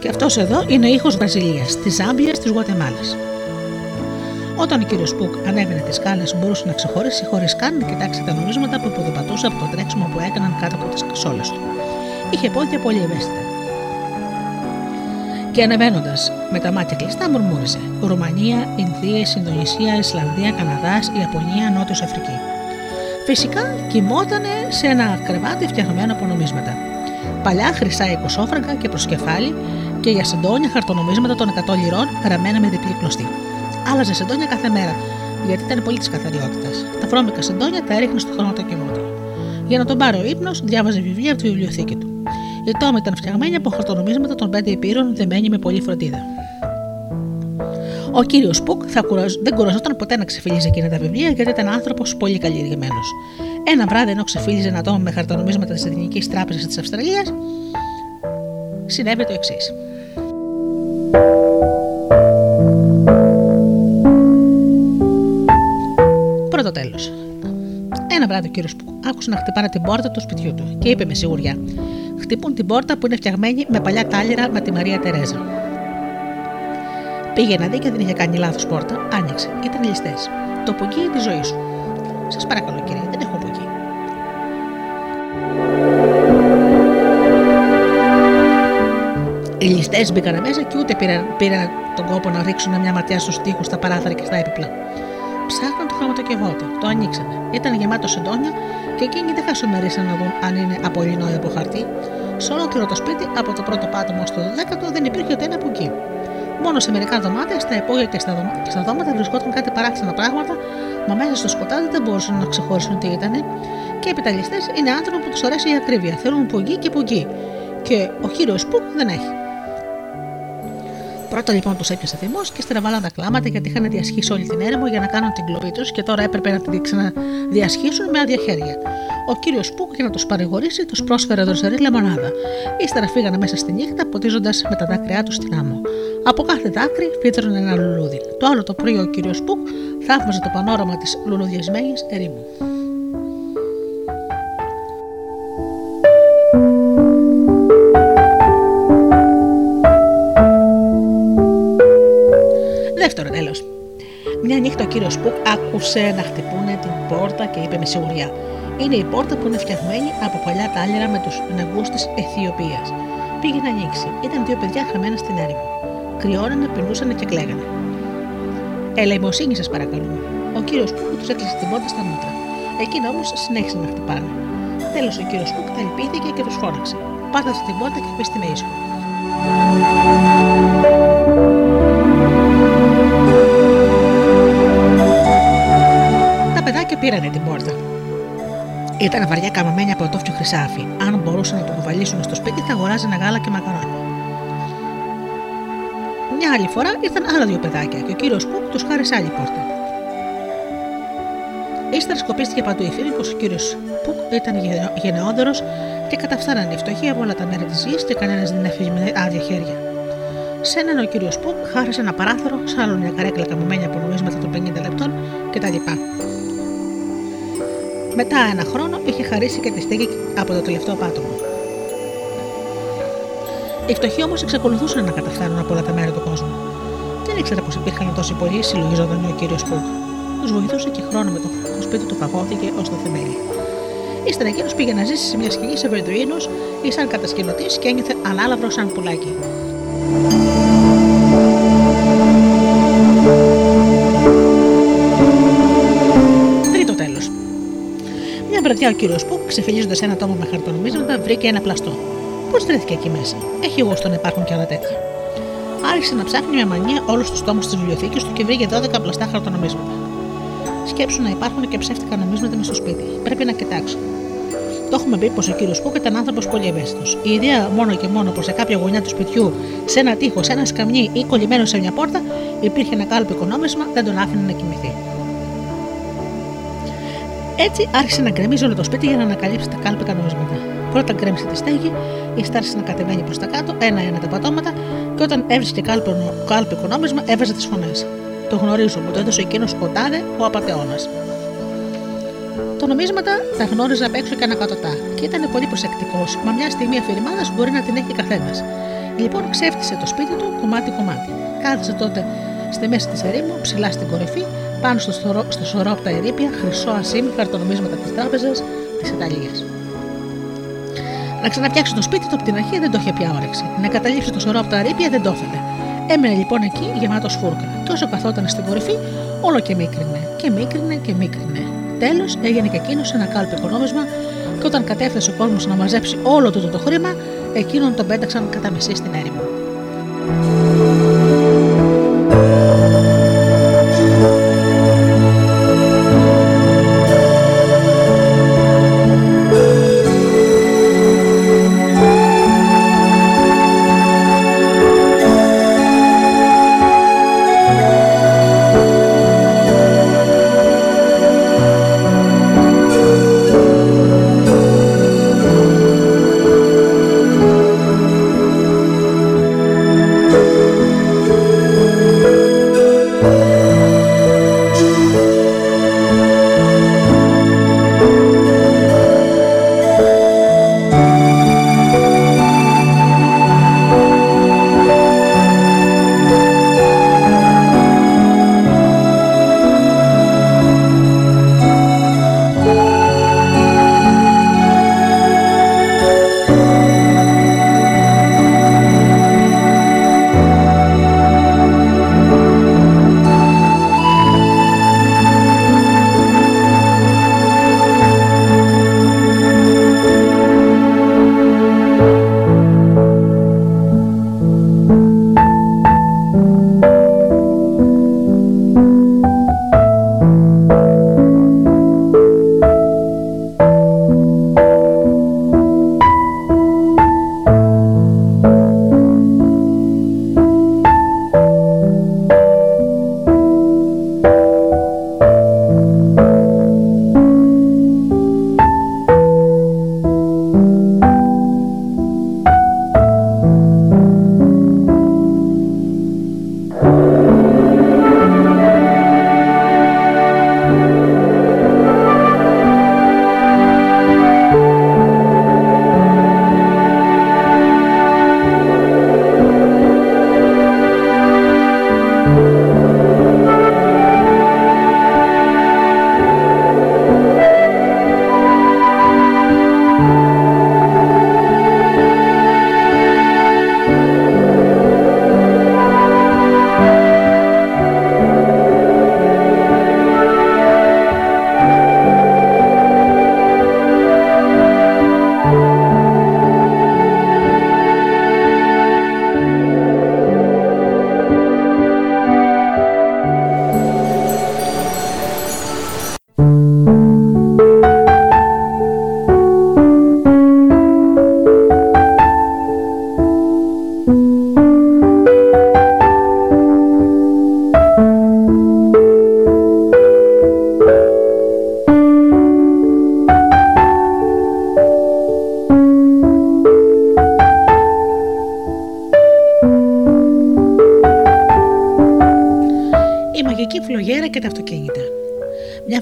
Speaker 2: Και αυτός εδώ είναι ο ήχος Βραζιλία, της Ζάμπιας, της Γουατεμάλας. Όταν ο κύριος Πουκ ανέβαινε τις σκάλες, μπορούσε να ξεχωρίσει χωρίς καν να κοιτάξει τα νομίσματα που υποδοπατούσε από το τρέξιμο που έκαναν κάτω από τις κασόλες του. Είχε πόδια πολύ ευαίσθητα. Και ανεβαίνοντας με τα μάτια κλειστά, μουρμούριζε: Ρουμανία, Ινδία, Ινδονησία, Ισλανδία, Καναδάς, Ιαπωνία, Νότιος Αφρική. Φυσικά κοιμότανε σε ένα κρεβάτι φτιαγμένο από νομίσματα. Παλιά χρυσά εικοσόφραγκα και προσκεφάλι και για σεντόνια χαρτονομίσματα των 100 λιρών γραμμένα με διπλή κλωστή. Άλλαζε σεντόνια κάθε μέρα, γιατί ήταν πολύ της καθαριότητας. Τα βρώμικα σεντόνια τα έριχνε στο χρωματοκιβώτιο. Για να τον πάρει ο ύπνος, διάβαζε βιβλία από τη βιβλιοθήκη του. Η τόμη ήταν φτιαγμένη από χαρτονομίσματα των πέντε υπήρων, δεμένη με πολλή φροντίδα. Ο κύριος Πουκ θα κουραζ... δεν κουραζόταν ποτέ να ξεφύλιζε εκείνα τα βιβλία γιατί ήταν άνθρωπος πολύ καλλιεργημένος. Ένα βράδυ, ενώ ξεφύλιζε ένα τόμο με χαρτονομίσματα της Εθνικής Τράπεζας της Αυστραλίας, συνέβη το εξής. Τέλος. Ένα βράδυ ο κύριος που άκουσε να χτυπάνε την πόρτα του σπιτιού του και είπε με σιγουριά: Χτυπούν την πόρτα που είναι φτιαγμένη με παλιά τάλιρα με τη Μαρία Τερέζα. Πήγε να δει και δεν είχε κάνει λάθος πόρτα. Άνοιξε. Ήταν ληστές. Το πουγγί τη ζωή σου. Σας παρακαλώ, κύριε, δεν έχω πουγγί. Οι ληστές μπήκαν μέσα και ούτε πήραν, πήραν τον κόπο να ρίξουν μια ματιά στους τοίχους, στα παράθυρα και στα έπιπλα. Ψάχναν το χρωματοκιβώτιο, το ανοίξανε. Ήταν γεμάτο συντόνια και εκείνοι δεν χασομερίσαν να δουν αν είναι από λινό ή από χαρτί. Σε ολόκληρο το σπίτι, από το πρώτο πάτωμα στο δέκατο, δεν υπήρχε ούτε ένα πουγγί. Μόνο σε μερικά δωμάτια, στα υπόγεια και στα, δωμά... και στα δώματα βρισκόταν κάτι παράξενα πράγματα, μα μέσα στο σκοτάδι δεν μπορούσαν να ξεχωρίσουν τι ήταν. Και οι επιταλιστέ είναι άνθρωποι που τους αρέσει η ακρίβεια. Θέλουν πουγγί και πουγγί. Και ο κύριο Πουκ δεν έχει. Πρώτα λοιπόν τους έπιασε θυμός και στραβάλαν τα κλάματα γιατί είχαν διασχίσει όλη την έρημο για να κάνουν την κλοπή τους και τώρα έπρεπε να την ξαναδιασχίσουν με άδεια χέρια. Ο κύριος Πούκ για να τους παρηγορήσει τους πρόσφερε δροσερή λεμονάδα. Ύστερα φύγανε μέσα στη νύχτα ποτίζοντας με τα δάκρυά τους στην άμμο. Από κάθε δάκρυ φύτρωνε ένα λουλούδι. Το άλλο το πρωί ο κύριος Πούκ θαύμαζε το πανόραμα της λουλουδιασμένης ερήμου. Δεύτερο τέλος. Μια νύχτα ο κύριος Πουκ άκουσε να χτυπούνε την πόρτα και είπε με σιγουριά: Είναι η πόρτα που είναι φτιαγμένη από παλιά τάλιρα με τους νεγού της Αιθιοπίας. Πήγε να ανοίξει. Ήταν δύο παιδιά χαμένα στην έρημο. Κρυώνανε, πεινούσαν και κλαίγανε. Ελεημοσύνη σας παρακαλούμε. Ο κύριος Πουκ τους έκλεισε την πόρτα στα μούτρα. Εκείνοι όμως συνέχισαν να χτυπάνε. Τέλος ο κύριος Πουκ τα ελπίθηκε και τους φώναξε. Πάρτα την πόρτα και πέστε με ήσυχο. Πήρανε την πόρτα. Ήταν βαριά καμωμένη από τόφιο χρυσάφι. Αν μπορούσαν να το κουβαλήσουν στο σπίτι, θα αγοράζανε γάλα και μακαρόνια. Μια άλλη φορά ήρθαν άλλα δύο παιδάκια και ο κύριος Πουκ τους χάρισε άλλη πόρτα. Ύστερα σκοπίστηκε παντού η φήμη πως ο κύριος Πουκ ήταν γενναιόδωρος και καταφθάνανε οι φτωχοί από όλα τα μέρη της γης και κανένας δεν έφυγε με άδεια χέρια. Σε έναν ο κύριος Πουκ χάρισε ένα παράθυρο, σ' άλλον μια καρέκλα καμωμένη από νομίσματα των 50 λεπτών κτλ. Μετά ένα χρόνο είχε χαρίσει και τη στέγη από το τελευταίο πάτωμα. Οι φτωχοί όμως εξακολουθούσαν να καταφθάνουν από όλα τα μέρη του κόσμου. Δεν ήξερα πως υπήρχαν τόσοι πολλοί, συλλογίζονταν ο κύριος Πούκ. Τους βοηθούσε και χρόνο με το, το σπίτι του φαγώθηκε ως το θεμέλι. Ύστερα εκείνος πήγε να ζήσει σε μια σκηνή σε Βερντουίνους ή σαν κατασκηνωτής και ένιωθε ανάλαβρο σαν πουλάκι. Βραδιά ο κύριος Πουκ, ξεφυλίζοντας ένα τόμο με χαρτονομίσματα, βρήκε ένα πλαστό. Πώς βρέθηκε εκεί μέσα; Έχει εγώ στον υπάρχουν και άλλα τέτοια. Άρχισε να ψάχνει με μανία όλους τους τόμους της βιβλιοθήκης του και βρήκε 12 πλαστά χαρτονομίσματα. Σκέψου να υπάρχουν και ψεύτικα νομίσματα μες στο σπίτι. Πρέπει να κοιτάξω. Το έχουμε πει πως ο κύριος Πούκ ήταν άνθρωπος πολύ ευαίσθητος. Η ιδέα μόνο και μόνο πως σε κάποια γωνιά του σπιτιού, σε ένα τείχος, σε ένα σκαμνί ή κολλημένο σε μια πόρτα, υπήρχε ένα κάλπο οικονόμισμα, δεν τον άφηνε να κοιμηθεί. Έτσι άρχισε να γκρεμίζει όλο το σπίτι για να ανακαλύψει τα κάλπικα νομίσματα. Πρώτα γκρέμισε τη στέγη, ύστερα άρχισε να κατεβαίνει προς τα κάτω, ένα-ένα τα πατώματα, και όταν έβρισκε κάλπικο νόμισμα, έβαζε τις φωνές. Το γνωρίζω, μου το έδωσε εκείνος ο Τάδε, ο απαταιώνας. Τα νομίσματα τα γνώριζε απ' έξω και ανακατοτά και ήταν πολύ προσεκτικός, μα μια στιγμή αφηρημάδας μπορεί να την έχει καθένας. Λοιπόν, ξέφτισε το σπίτι του κομμάτι-κομμάτι. Κάθισε τότε στη μέση της ερήμου, ψηλά στην κορυφή, πάνω στο, σωρό, στο σωρό από τα ερήπια, χρυσό ασίμι, χαρτονομίσματα της τράπεζας της Ιταλίας. Να ξαναφτιάξει το σπίτι του από την αρχή δεν το είχε πια όρεξη. Να καταλήψει το σωρό από τα ερήπια δεν το ήθελε. Έμενε λοιπόν εκεί γεμάτος φούρκα. Και όσο καθόταν στην κορυφή, όλο και μίκρινε. Και μίκρινε και μίκρινε. Τέλος έγινε και εκείνος ένα κάλπο οικονόμισμα και όταν κατέφθασε ο κόσμος να μαζέψει όλο το, το χρήμα, εκείνον τον πέταξαν κατά μισή στην έρημο.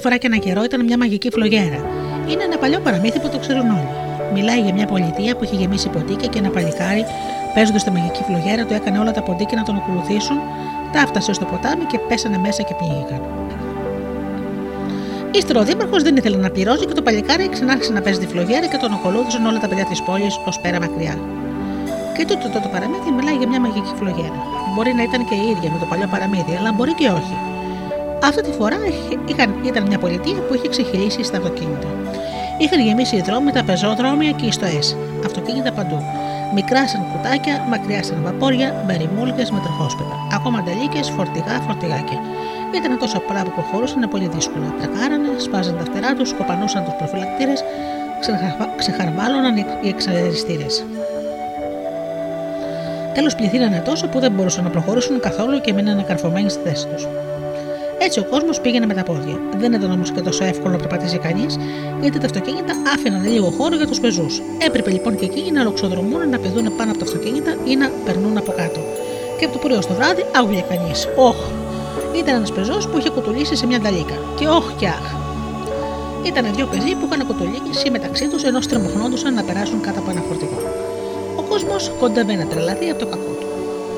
Speaker 2: Φορά και ένα καιρό ήταν μια μαγική φλογέρα. Είναι ένα παλιό παραμύθι που το ξέρουν όλοι. Μιλάει για μια πολιτεία που είχε γεμίσει ποτίκια και ένα παλικάρι, παίζοντας τη μαγική φλογέρα, του έκανε όλα τα ποντίκια να τον ακολουθήσουν, τα έφτασε στο ποτάμι και πέσανε μέσα και πνίγηκαν. Ύστερα ο Δήμαρχος δεν ήθελε να πληρώσει και το παλικάρι ξανάρχισε να παίζει τη φλογέρα και τον ακολούθησαν όλα τα παιδιά της πόλης ως πέρα μακριά. Και τούτο το, το παραμύθι μιλάει για μια μαγική φλογέρα. Μπορεί να ήταν και η ίδια με το παλιό παραμύθι, αλλά μπορεί και όχι. Αυτή τη φορά είχαν, ήταν μια πολιτεία που είχε ξεχυλήσει στα αυτοκίνητα. Είχαν γεμίσει οι δρόμοι, τα πεζόδρομια και οι στοέ. Αυτοκίνητα παντού. Μικρά σαν κουτάκια, μακριά σαν βαπόρια, μπεριμούλκε με τροχόσπιτα. Ακόμα τελίκε, φορτηγά, φορτηγάκια. Ήταν τόσο πολλά που προχωρούσαν πολύ δύσκολα. Τρακάρανε, σπάζαν τα φτερά τους, κοπανούσαν τους προφυλακτήρες, ξεχαρβάλωναν οι εξαριστήρε. Τέλος πληθύνανε τόσο που δεν μπορούσαν να προχωρήσουν καθόλου και μείνανε καρφωμένοι στη θέση τους. Έτσι ο κόσμος πήγαινε με τα πόδια. Δεν ήταν όμως και τόσο εύκολο να περπατήσει κανείς, γιατί τα αυτοκίνητα άφηναν λίγο χώρο για τους πεζούς. Έπρεπε λοιπόν και εκείνοι να λοξοδρομούν, να πηδούν πάνω από τα αυτοκίνητα ή να περνούν από κάτω. Και από το πρωί ως το βράδυ άγγουλε κανείς. Όχ! Ήταν ένας πεζός που είχε κουτουλήσει σε μια νταλίκα. Και όχ και αχ! Ήταν δύο πεζοί που είχαν κουτουλήσει μεταξύ τους ενώ στριμωχνόντουσαν να περάσουν κάτω από ένα φορτηγό. Ο κόσμος κοντεύει να τρελαθεί από το κακό του.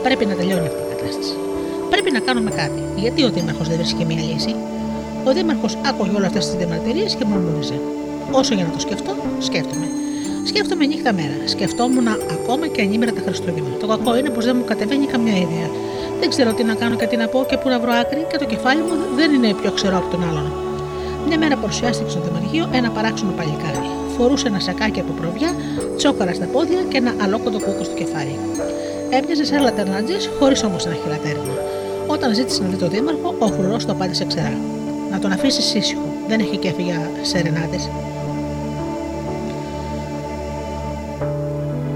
Speaker 2: Πρέπει να τελειώνει αυτή η κατάσταση. Πρέπει να κάνουμε κάτι. Γιατί ο Δήμαρχος δεν βρίσκει μια λύση; Ο Δήμαρχος άκουγε όλες αυτές τις διαμαρτυρίες και μουρμούριζε. Όσο για να το σκεφτώ, σκέφτομαι. Σκέφτομαι νύχτα μέρα. Σκεφτόμουν ακόμα και ανήμερα τα Χριστούγεννα. Το κακό είναι πως δεν μου κατεβαίνει καμιά ιδέα. Δεν ξέρω τι να κάνω και τι να πω και πού να βρω άκρη και το κεφάλι μου δεν είναι πιο ξερό από τον άλλον. Μια μέρα παρουσιάστηκε στο Δημαρχείο ένα παράξενο παλικάρι. Φορούσε ένα σακάκι από προβιά, τσόκαρα στα πόδια και ένα αλόκοτο κούκο στο κεφάλι. Έμοιαζε σαν λατερνάτζη, χωρίς όμως να έχει λατέρνα. Όταν ζήτησε να δει τον Δήμαρχο, ο φρουρό το απάντησε ξερά. Να τον αφήσει ήσυχο. Δεν έχει κέφι για σερενάτες.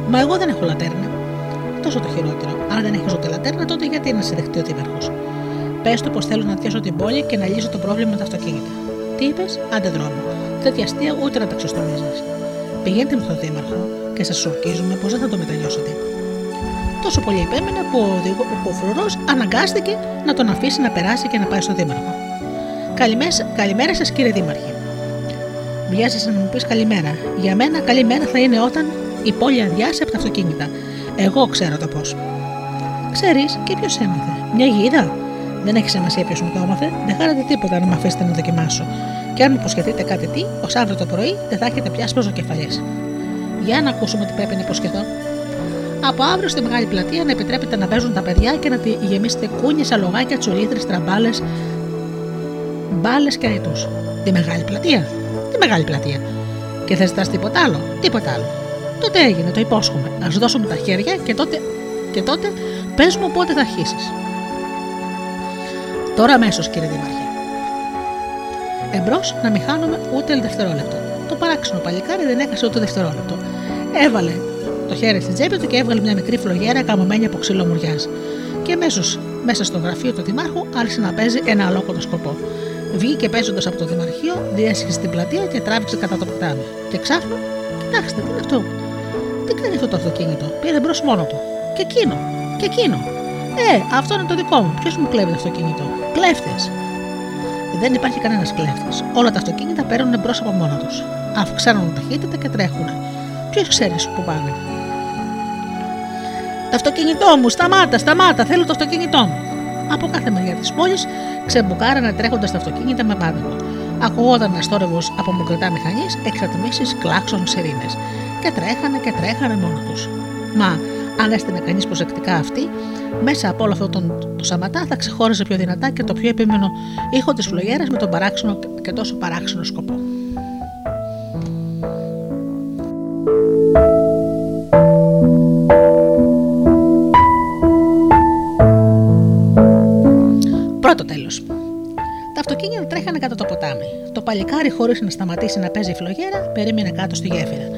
Speaker 2: Μα εγώ δεν έχω λατέρνα. Τόσο το χειρότερο. Αν δεν έχεις ούτε λατέρνα, τότε γιατί να σε δεχτεί ο Δήμαρχος; Πες του πως θέλω να διάσω την πόλη και να λύσω το πρόβλημα με τα αυτοκίνητα. Τι είπες, άντε δρόμο. Τέτοια αστεία ούτε να τα ξεστομίζει. Πηγαίνετε με τον Δήμαρχο και σας ορκίζουμε πως δεν θα το μετανιώσετε. Τόσο πολύ επέμενε που ο, οδηγό, ο φρουρός αναγκάστηκε να τον αφήσει να περάσει και να πάει στο Δήμαρχο. Καλημέρα σας, κύριε Δήμαρχε. Βιάζεσαι να μου πεις καλημέρα. Για μένα, καλημέρα θα είναι όταν η πόλη αδειάσει από τα αυτοκίνητα. Εγώ ξέρω το πώς. Ξέρεις και ποιος έμαθε. Μια γίδα. Δεν έχει σημασία ποιος μου το έμαθε. Δεν χάρατε τίποτα να με αφήσετε να δοκιμάσω. Και αν μου υποσχεθείτε κάτι τι, ως αύριο το πρωί δεν θα έχετε πια σπροζοκεφαλιέ. Για να ακούσουμε τι πρέπει να υποσχεθώ. Από αύριο στη μεγάλη πλατεία να επιτρέπετε να παίζουν τα παιδιά και να τη γεμίσετε κούνιε, αλογάκια, τσολίτρε, τραμπάλες, μπάλες και αρετού. Τη μεγάλη πλατεία. Τη μεγάλη πλατεία. Και θα ζητά τίποτα άλλο; Τίποτα άλλο. Τότε έγινε, το υπόσχομαι. Α δώσουμε τα χέρια και τότε, και τότε πε μου πότε θα αρχίσεις. Τώρα αμέσως, κύριε Δήμαρχε. Εμπρός να μην χάνουμε ούτε δευτερόλεπτο. Το παράξενο παλικάρι δεν έχασε ούτε δευτερόλεπτο. Έβαλε το χέρι στην τσέπη του και έβγαλε μια μικρή φλογέρα καμωμένη από ξύλο μουριάς. Και αμέσως μέσα στο γραφείο του Δημάρχου άρχισε να παίζει ένα αλόκοτο σκοπό. Βγήκε παίζοντας από το Δημαρχείο, διέσχισε στην πλατεία και τράβηξε κατά το ποτάμι. Και ξάφνου, κοιτάξτε, τι είναι αυτό; Τι κάνει αυτό το αυτοκίνητο, πήρε μπρος μόνο του. Και εκείνο, και εκείνο. Ε, αυτό είναι το δικό μου. Ποιος μου κλέβει το αυτοκίνητο; Κλέφτες. Δεν υπάρχει κανένας κλέφτης. Όλα τα αυτοκίνητα παίρνουν μπρος από μόνο τους. Αυξάνουν ταχύτητα και τρέχουν. Ποιος ξέρει που πάνε. Το αυτοκίνητό μου, σταμάτα, σταμάτα, θέλω το αυτοκίνητό μου. Από κάθε μεριά της πόλης ξεμπουκάρανε τρέχοντας τα αυτοκίνητα με πάδελο. Ακουγόταν ένα θόρυβο από μουγκριτά μηχανής, εξατμίσει, κλάξον, σερίνε. Και τρέχανε και τρέχανε μόνο τους. Μα αν έστεινε κανείς προσεκτικά αυτή, μέσα από όλο αυτό τον, το σαματά θα ξεχώριζε πιο δυνατά και το πιο επίμενο ήχο της φλογέρας με τον παράξενο και τόσο παράξενο σκοπό. Παλικάρι, χωρίς να σταματήσει να παίζει φλογέρα, περίμενε κάτω στη γέφυρα.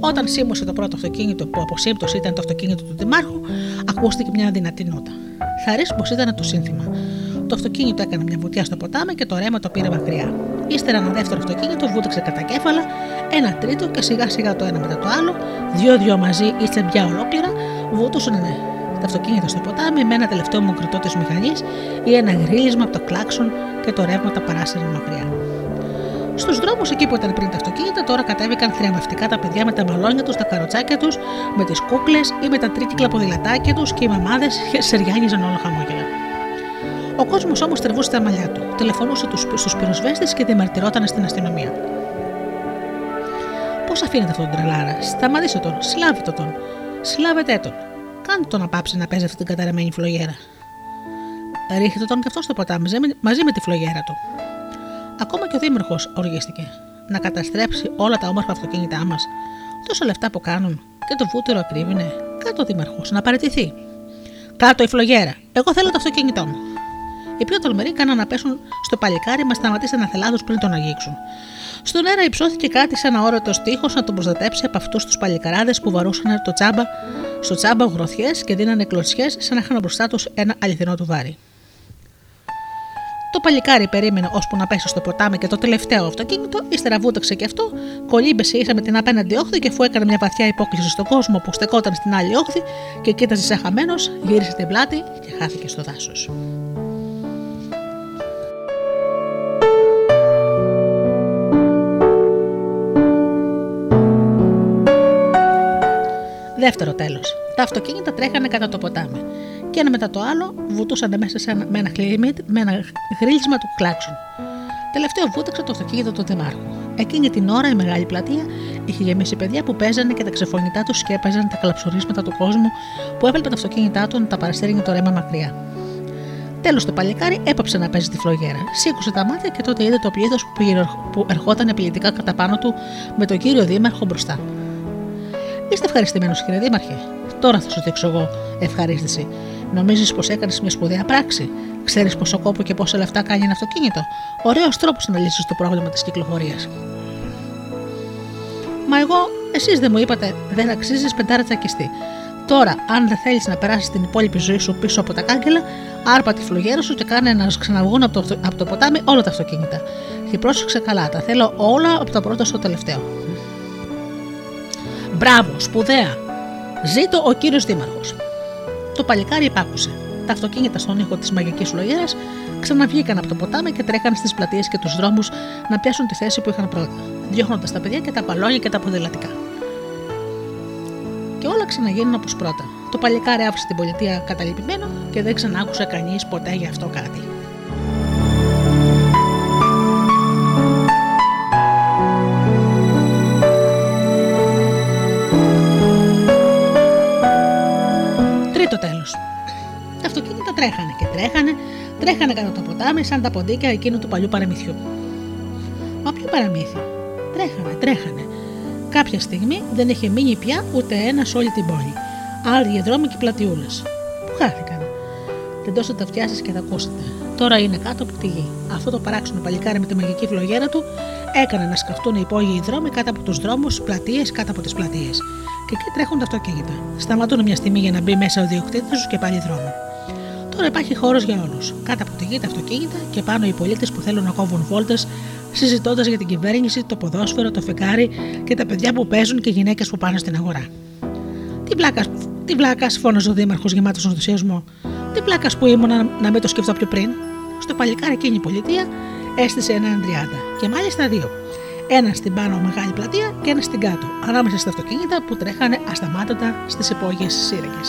Speaker 2: Όταν σίμωσε το πρώτο αυτοκίνητο που από σύμπτωση ήταν το αυτοκίνητο του Δημάρχου, ακούστηκε μια δυνατή νότα. Θα πως ήταν το σύνθημα. Το αυτοκίνητο έκανε μια βουτιά στο ποτάμι και το ρέμα το πήρε μακριά. Ύστερα ένα δεύτερο αυτοκίνητο βούτυξε κατά κέφαλα, ένα τρίτο και σιγά σιγά το ένα μετά το άλλο, δύο-δυο μαζί ή τσεμπιά ολόκληρα, βούτουσαν ναι, τα αυτοκίνητα στο ποτάμι με ένα τελευταίο μοκριτό της μηχανής ή ένα γρίλισμα από το κλάξον και το ρεύμα τα παράσυρε μακριά. Στους δρόμους εκεί που ήταν πριν τα αυτοκίνητα, τώρα κατέβηκαν θριαμβευτικά τα παιδιά με τα μπαλόνια τους, τα καροτσάκια τους, με τις κούκλες ή με τα τρίκυκλα ποδηλατάκια τους και οι μαμάδες σεριάνιζαν όλα χαμόγελα. Ο κόσμος όμως τρεβούσε τα μαλλιά του, τηλεφωνούσε στους πυροσβέστες και διαμαρτυρόταν στην αστυνομία. Πώς αφήνετε αυτόν τον τρελάρα, σταματήστε τον, σλάβετε τον, σλάβετε τον. Κάντε τον να πάψει να παίζει αυτή την καταρεμένη φλογέρα. Ρίχτε τον και αυτό στο ποτάμι μαζί με τη φλογέρα του. Ακόμα και ο Δήμαρχος οργίστηκε. Να καταστρέψει όλα τα όμορφα αυτοκίνητά μας. Τόσα λεφτά που κάνουν και το βούτυρο ακρίβεινε. Κάτω ο Δήμαρχος να παραιτηθεί. Κάτω η φλογέρα. Εγώ θέλω το αυτοκίνητό μου. Οι πιο τολμηροί κάναν να πέσουν στο παλικάρι μας σταματήσει να θελάδους πριν τον αγγίξουν. Στον αέρα υψώθηκε κάτι σαν αόρατος τείχος να τον προστατέψει από αυτούς τους παλικαράδες που βαρούσαν το τσάμπα, στο τσάμπα γροθιές και δίνανε κλωτσιές σαν να είχαν μπροστά τους ένα αληθινό του βάρη. Το παλικάρι περίμενε ώσπου να πέσει στο ποτάμι και το τελευταίο αυτοκίνητο, ύστερα βούταξε και αυτό, κολύμπεσε ίσα με την απέναντι όχθη και αφού έκανε μια βαθιά υπόκληση στον κόσμο που στεκόταν στην άλλη όχθη και κοίταζε σαν χαμένος, γύρισε την πλάτη και χάθηκε στο δάσος. Δεύτερο τέλος. Τα αυτοκίνητα τρέχανε κατά το ποτάμι και ένα μετά το άλλο βουτούσαν μέσα σε ένα, με, ένα με ένα γρίλισμα του κλάξον. Τελευταίο βούταξε το αυτοκίνητο του Δημάρχου. Εκείνη την ώρα η μεγάλη πλατεία είχε γεμίσει παιδιά που παίζανε και τα ξεφωνητά τους σκέπαζαν τα κλαψουρίσματα του κόσμου που έβλεπε τα αυτοκίνητά του να τα παρασύρει το ρέμα μακριά. Τέλος το παλικάρι έπαψε να παίζει τη φλογέρα. Σήκωσε τα μάτια και τότε είδε το πλήθος που ερχόταν επιλητικά κατά πάνω του με τον κύριο Δήμαρχο μπροστά. Είστε ευχαριστημένος, κύριε Δήμαρχε. Τώρα θα σου δείξω εγώ ευχαρίστηση. Νομίζεις πως έκανες μια σπουδαία πράξη; Ξέρεις πόσο κόπο και πόσα λεφτά κάνει ένα αυτοκίνητο; Ωραίος τρόπος να λύσεις το πρόβλημα της κυκλοφορίας. Μα εγώ, εσείς δεν μου είπατε, δεν αξίζεις πεντάρα τσακιστή. Τώρα, αν δεν θέλεις να περάσεις την υπόλοιπη ζωή σου πίσω από τα κάγκελα, άρπα τη φλογέρα σου και κάνε να ξαναβγούν από το, από το ποτάμι όλα τα αυτοκίνητα. Και πρόσεξε καλά, τα θέλω όλα από το πρώτο στο τελευταίο. Μπράβο, σπουδαία! Ζήτω ο κύριος Δήμαρχος. Το παλικάρι υπάκουσε. Τα αυτοκίνητα στον ήχο της μαγικής φλογέρα ξαναβγήκαν από το ποτάμι και τρέχαν στις πλατείες και τους δρόμους να πιάσουν τη θέση που είχαν πρώτα, διώχνοντας τα παιδιά και τα παλόνια και τα ποδηλατικά. Και όλα ξαναγίνουν όπως πρώτα. Το παλικάρι άφησε την πολιτεία καταλυπημένο και δεν ξανάκουσε κανείς ποτέ γι' αυτό κάτι. Τρέχανε και τρέχανε, τρέχανε κατά το ποτάμι σαν τα ποντίκια εκείνου του παλιού παραμυθιού. Μα ποιο παραμύθι; Τρέχανε, τρέχανε. Κάποια στιγμή δεν είχε μείνει πια ούτε ένα σε όλη την πόλη. Άλλοι δρόμοι και πλατιούλες. Πού χάθηκαν; Δεν τόσο τα φτιάσεις και τα ακούσετε. Τώρα είναι κάτω από τη γη. Αυτό το παράξενο παλικάρι με τη μαγική φλογέρα του έκανε να σκαφτούν οι υπόγειοι δρόμοι κάτω από τους δρόμους, πλατείες κάτω από τις πλατείες. Και εκεί τρέχουν τα αυτοκίνητα. Σταματούν μια στιγμή για να μπει μέσα ο διοκτήτη του και πάλι δρόμο. Τώρα υπάρχει χώρος για όλους. Κάτω από τη γη τα αυτοκίνητα και πάνω οι πολίτες που θέλουν να κόβουν βόλτες, συζητώντας για την κυβέρνηση, το ποδόσφαιρο, το φεγγάρι και τα παιδιά που παίζουν και οι γυναίκες που πάνε στην αγορά. Τι πλάκα, τι πλάκα, φώναζε ο Δήμαρχος γεμάτος ενθουσιασμό. Τι πλάκα που ήμουν να μην το σκεφτώ πιο πριν. Στο παλικάρι εκείνη η πολιτεία έστησε έναν τριάντα και μάλιστα δύο. Ένα στην πάνω μεγάλη πλατεία και ένα στην κάτω, ανάμεσα στα αυτοκίνητα που τρέχανε ασταμάτητα στις υπόγειε σύραγγε.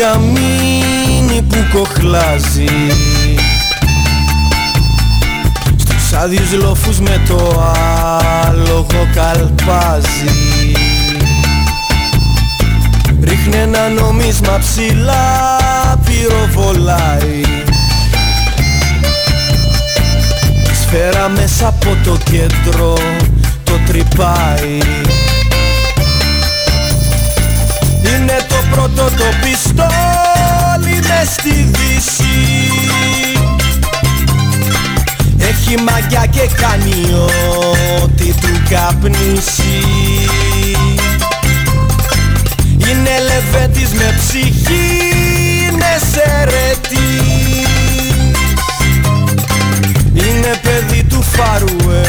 Speaker 5: Καμίνι που κοχλάζει. Στους άδειους λόφους με το άλογο καλπάζει. Ρίχνει ένα νομίσμα ψηλά πυροβολάει. Σφαίρα μέσα από το κέντρο το τρυπάει. Είναι το πρώτο το πιστόλι μες στη δύση. Έχει μαγιά και κάνει ό,τι του καπνίσει. Είναι λεβέντης με ψυχή, είναι σερετής. Είναι παιδί του Φαρουέ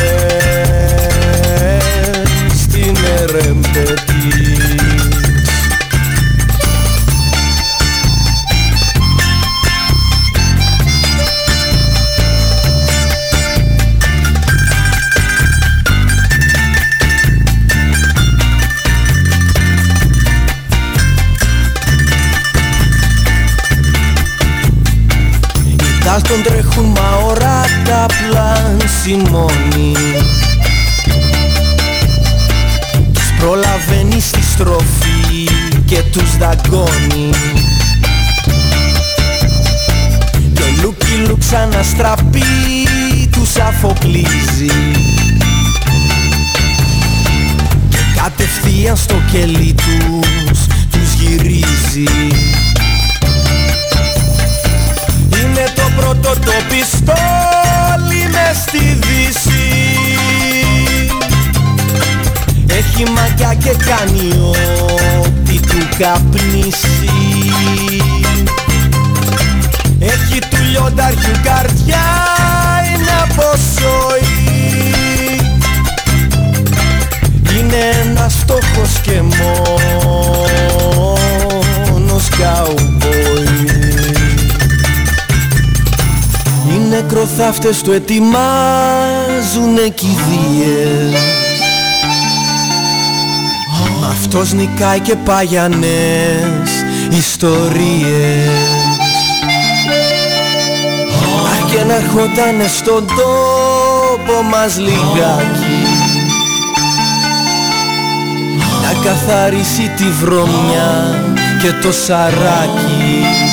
Speaker 5: στην Ερεμπετή τον τρέχουν μα οράτα πλάνση μόνη Τους προλαβαίνει στη στροφή και τους δαγκώνει. Και ο Λούκι Λουκ σαν αστραπή τους αφοπλίζει. Και κατευθείαν στο κελί τους τους γυρίζει πρώτο το πιστόλι μες στη δύση. Έχει μαγιά και κάνει ό,τι του καπνίσει. Έχει του λιονταριού καρδιά είναι από σοή Είναι ένας στόχος και μόνος νεκροθάφτες του ετοιμάζουνε κηδείες Μ' αυτός νικάει και παγιανές ιστορίες. Αχ και να ερχότανε στον τόπο μας λιγάκι Να καθαρίσει τη βρωμιά και το σαράκι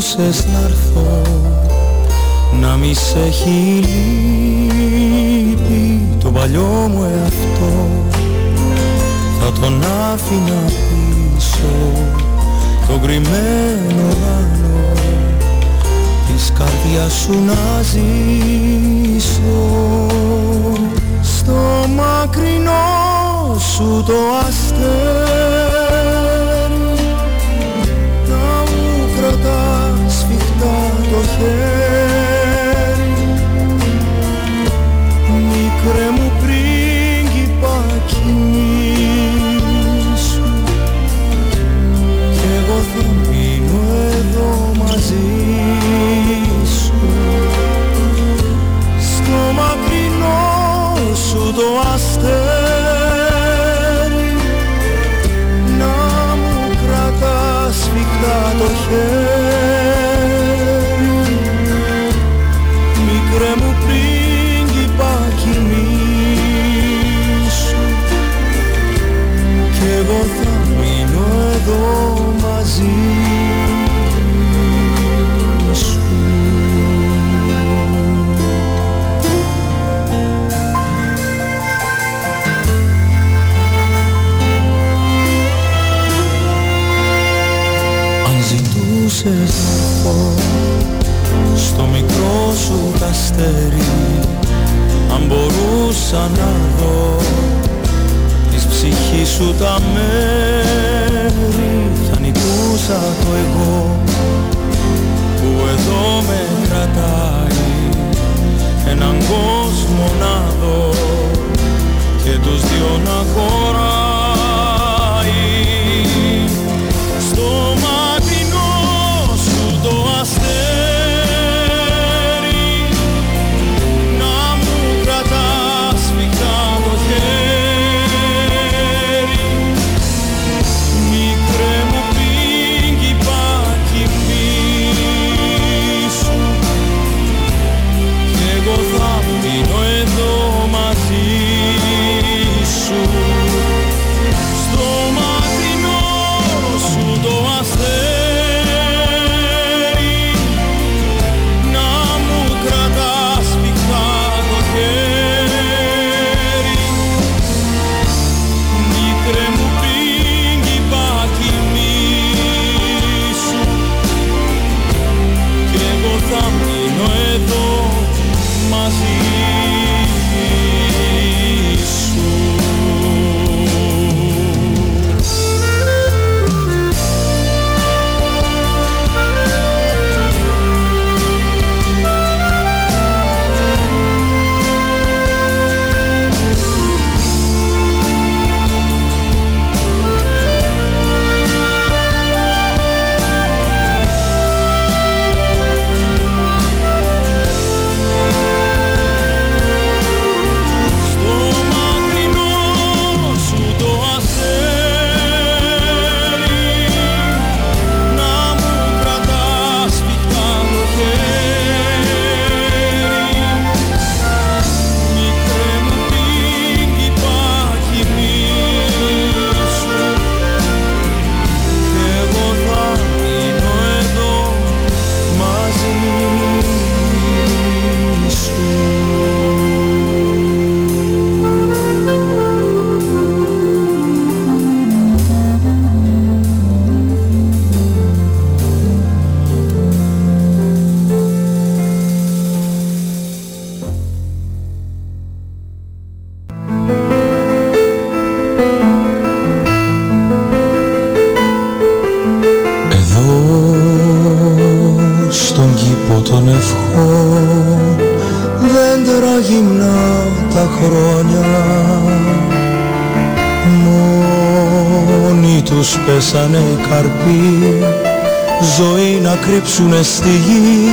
Speaker 3: ζητούσες να έρθω να μη σε έχει λείπει Το παλιό μου εαυτό. Θα τον άφηνα πίσω Το κρυμμένο ουρανό της καρδιάς σου να ζήσω. Στο μακρινό σου το αστέρι σφιχτά το ξαναδώ. Της ψυχής σου τα μέρη θα νικούσα το εγώ που εδώ με κρατάει. Έναν κόμμα ζήσουνε στη γη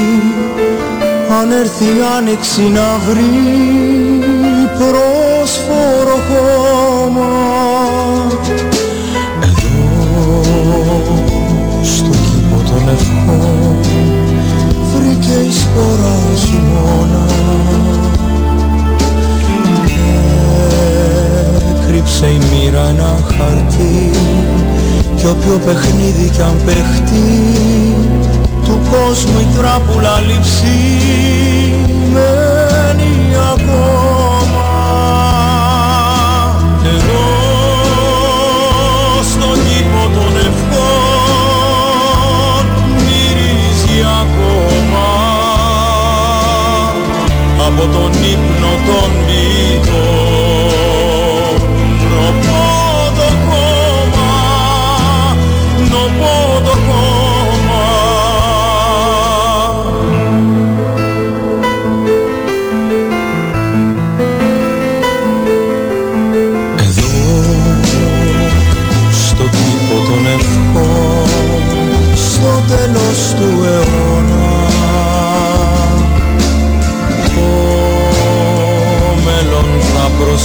Speaker 3: αν έρθει η άνοιξη να βρει πρόσφορο χώμα. Εδώ στο κήπο των ευχών βρήκε η σπορά ο χειμώνα έκρυψε η μοίρα ένα χαρτί κι όποιο παιχνίδι κι αν παιχτεί κόσμου η τράπουλα λυψή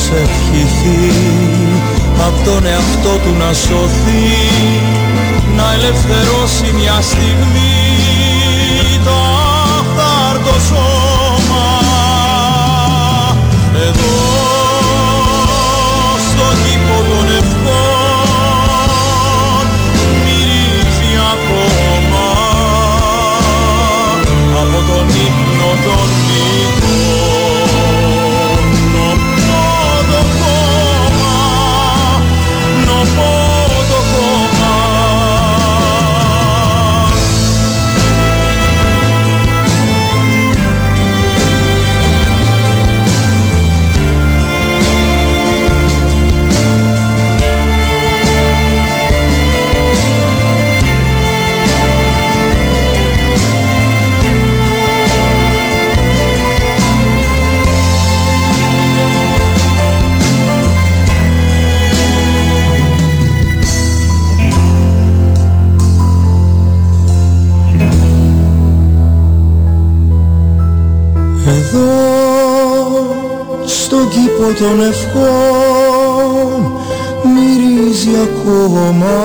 Speaker 3: προσευχηθεί. Με τον εαυτό του να σωθεί Να ελευθερώσει μια στιγμή Το αφθάρτο σώμα. Εδώ ύπο των ευχών μυρίζει ακόμα.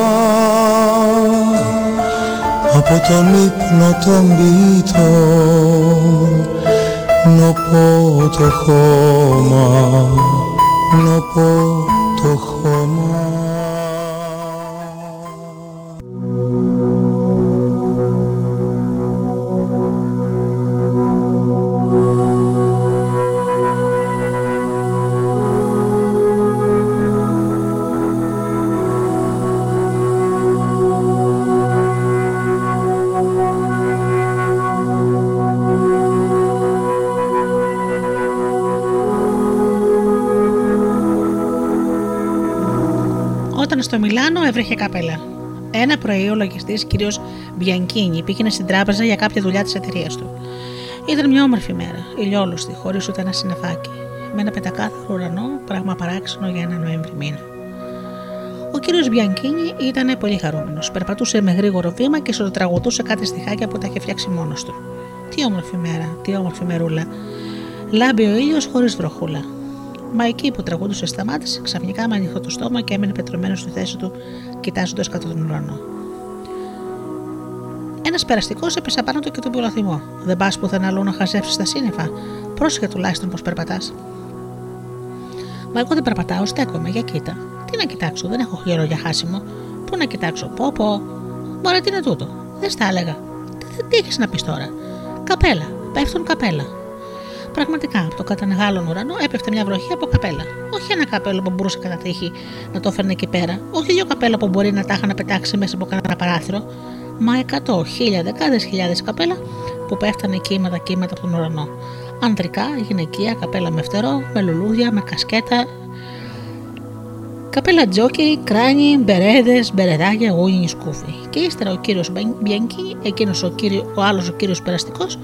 Speaker 3: Από τον ύπνο των ποιητών νοπό το χώμα νοπό το χώμα
Speaker 2: Μιλάνο έβρεχε καπέλα. Ένα πρωί ο λογιστής κ. Μπιανκίνη πήγαινε στην τράπεζα για κάποια δουλειά της εταιρείας του. Ήταν μια όμορφη μέρα, ηλιόλουστη, χωρίς ούτε ένα συννεφάκι, με ένα πεντακάθαρο ουρανό, πράγμα παράξενο για ένα Νοέμβρη μήνα. Ο κύριος Μπιανκίνη ήταν πολύ χαρούμενος. Περπατούσε με γρήγορο βήμα και τραγουδούσε κάτι στιχάκια που τα είχε φτιάξει μόνος του. Τι όμορφη μέρα, τι όμορφη μερούλα. Λάμπει ο ήλιος χωρίς βροχούλα. Μα εκεί που τραγούδουσε σταμάτησε ξαφνικά με ανοιχτό το στόμα και έμεινε πετρωμένος στη θέση του, κοιτάζοντας κατά τον ουρανό. Ένας περαστικός έπεσε πάνω του και τον πουλαθυμό. Δεν πας πουθενά αλλού να χαζεύσει τα σύννεφα. Πρόσεχε τουλάχιστον πώ περπατάς. Μα εγώ δεν περπατάω, στέκομαι, για κοίτα. Τι να κοιτάξω, δεν έχω χειρό για χάσιμο. Πού να κοιτάξω, πω πω. Μωρέ, τι είναι τούτο. Δεν στα έλεγα. Τι, τι έχεις να πεις τώρα. Καπέλα, πέφτουν καπέλα. Πραγματικά, από το κατανεγάλων ουρανό έπεφτε μια βροχή από καπέλα. Όχι ένα καπέλο που μπορούσε κατά τύχη να το έφερνε εκεί πέρα, όχι δύο καπέλα που μπορεί να τα είχαν πετάξει μέσα από κανένα παράθυρο, μα εκατό, χίλια, δεκάδες χιλιάδες καπέλα που πέφτανε κύματα κύματα από τον ουρανό. Ανδρικά, γυναικεία, καπέλα με φτερό, με λουλούδια, με κασκέτα, Καπέλα τζόκι, κράνι, μπερέδες, μπερεδάκια, γούνι, σκούφι. Και ύστερα ο κύριος Μπιανκί, εκείνος ο, κύριο, ο άλλος ο κύριος περαστικός,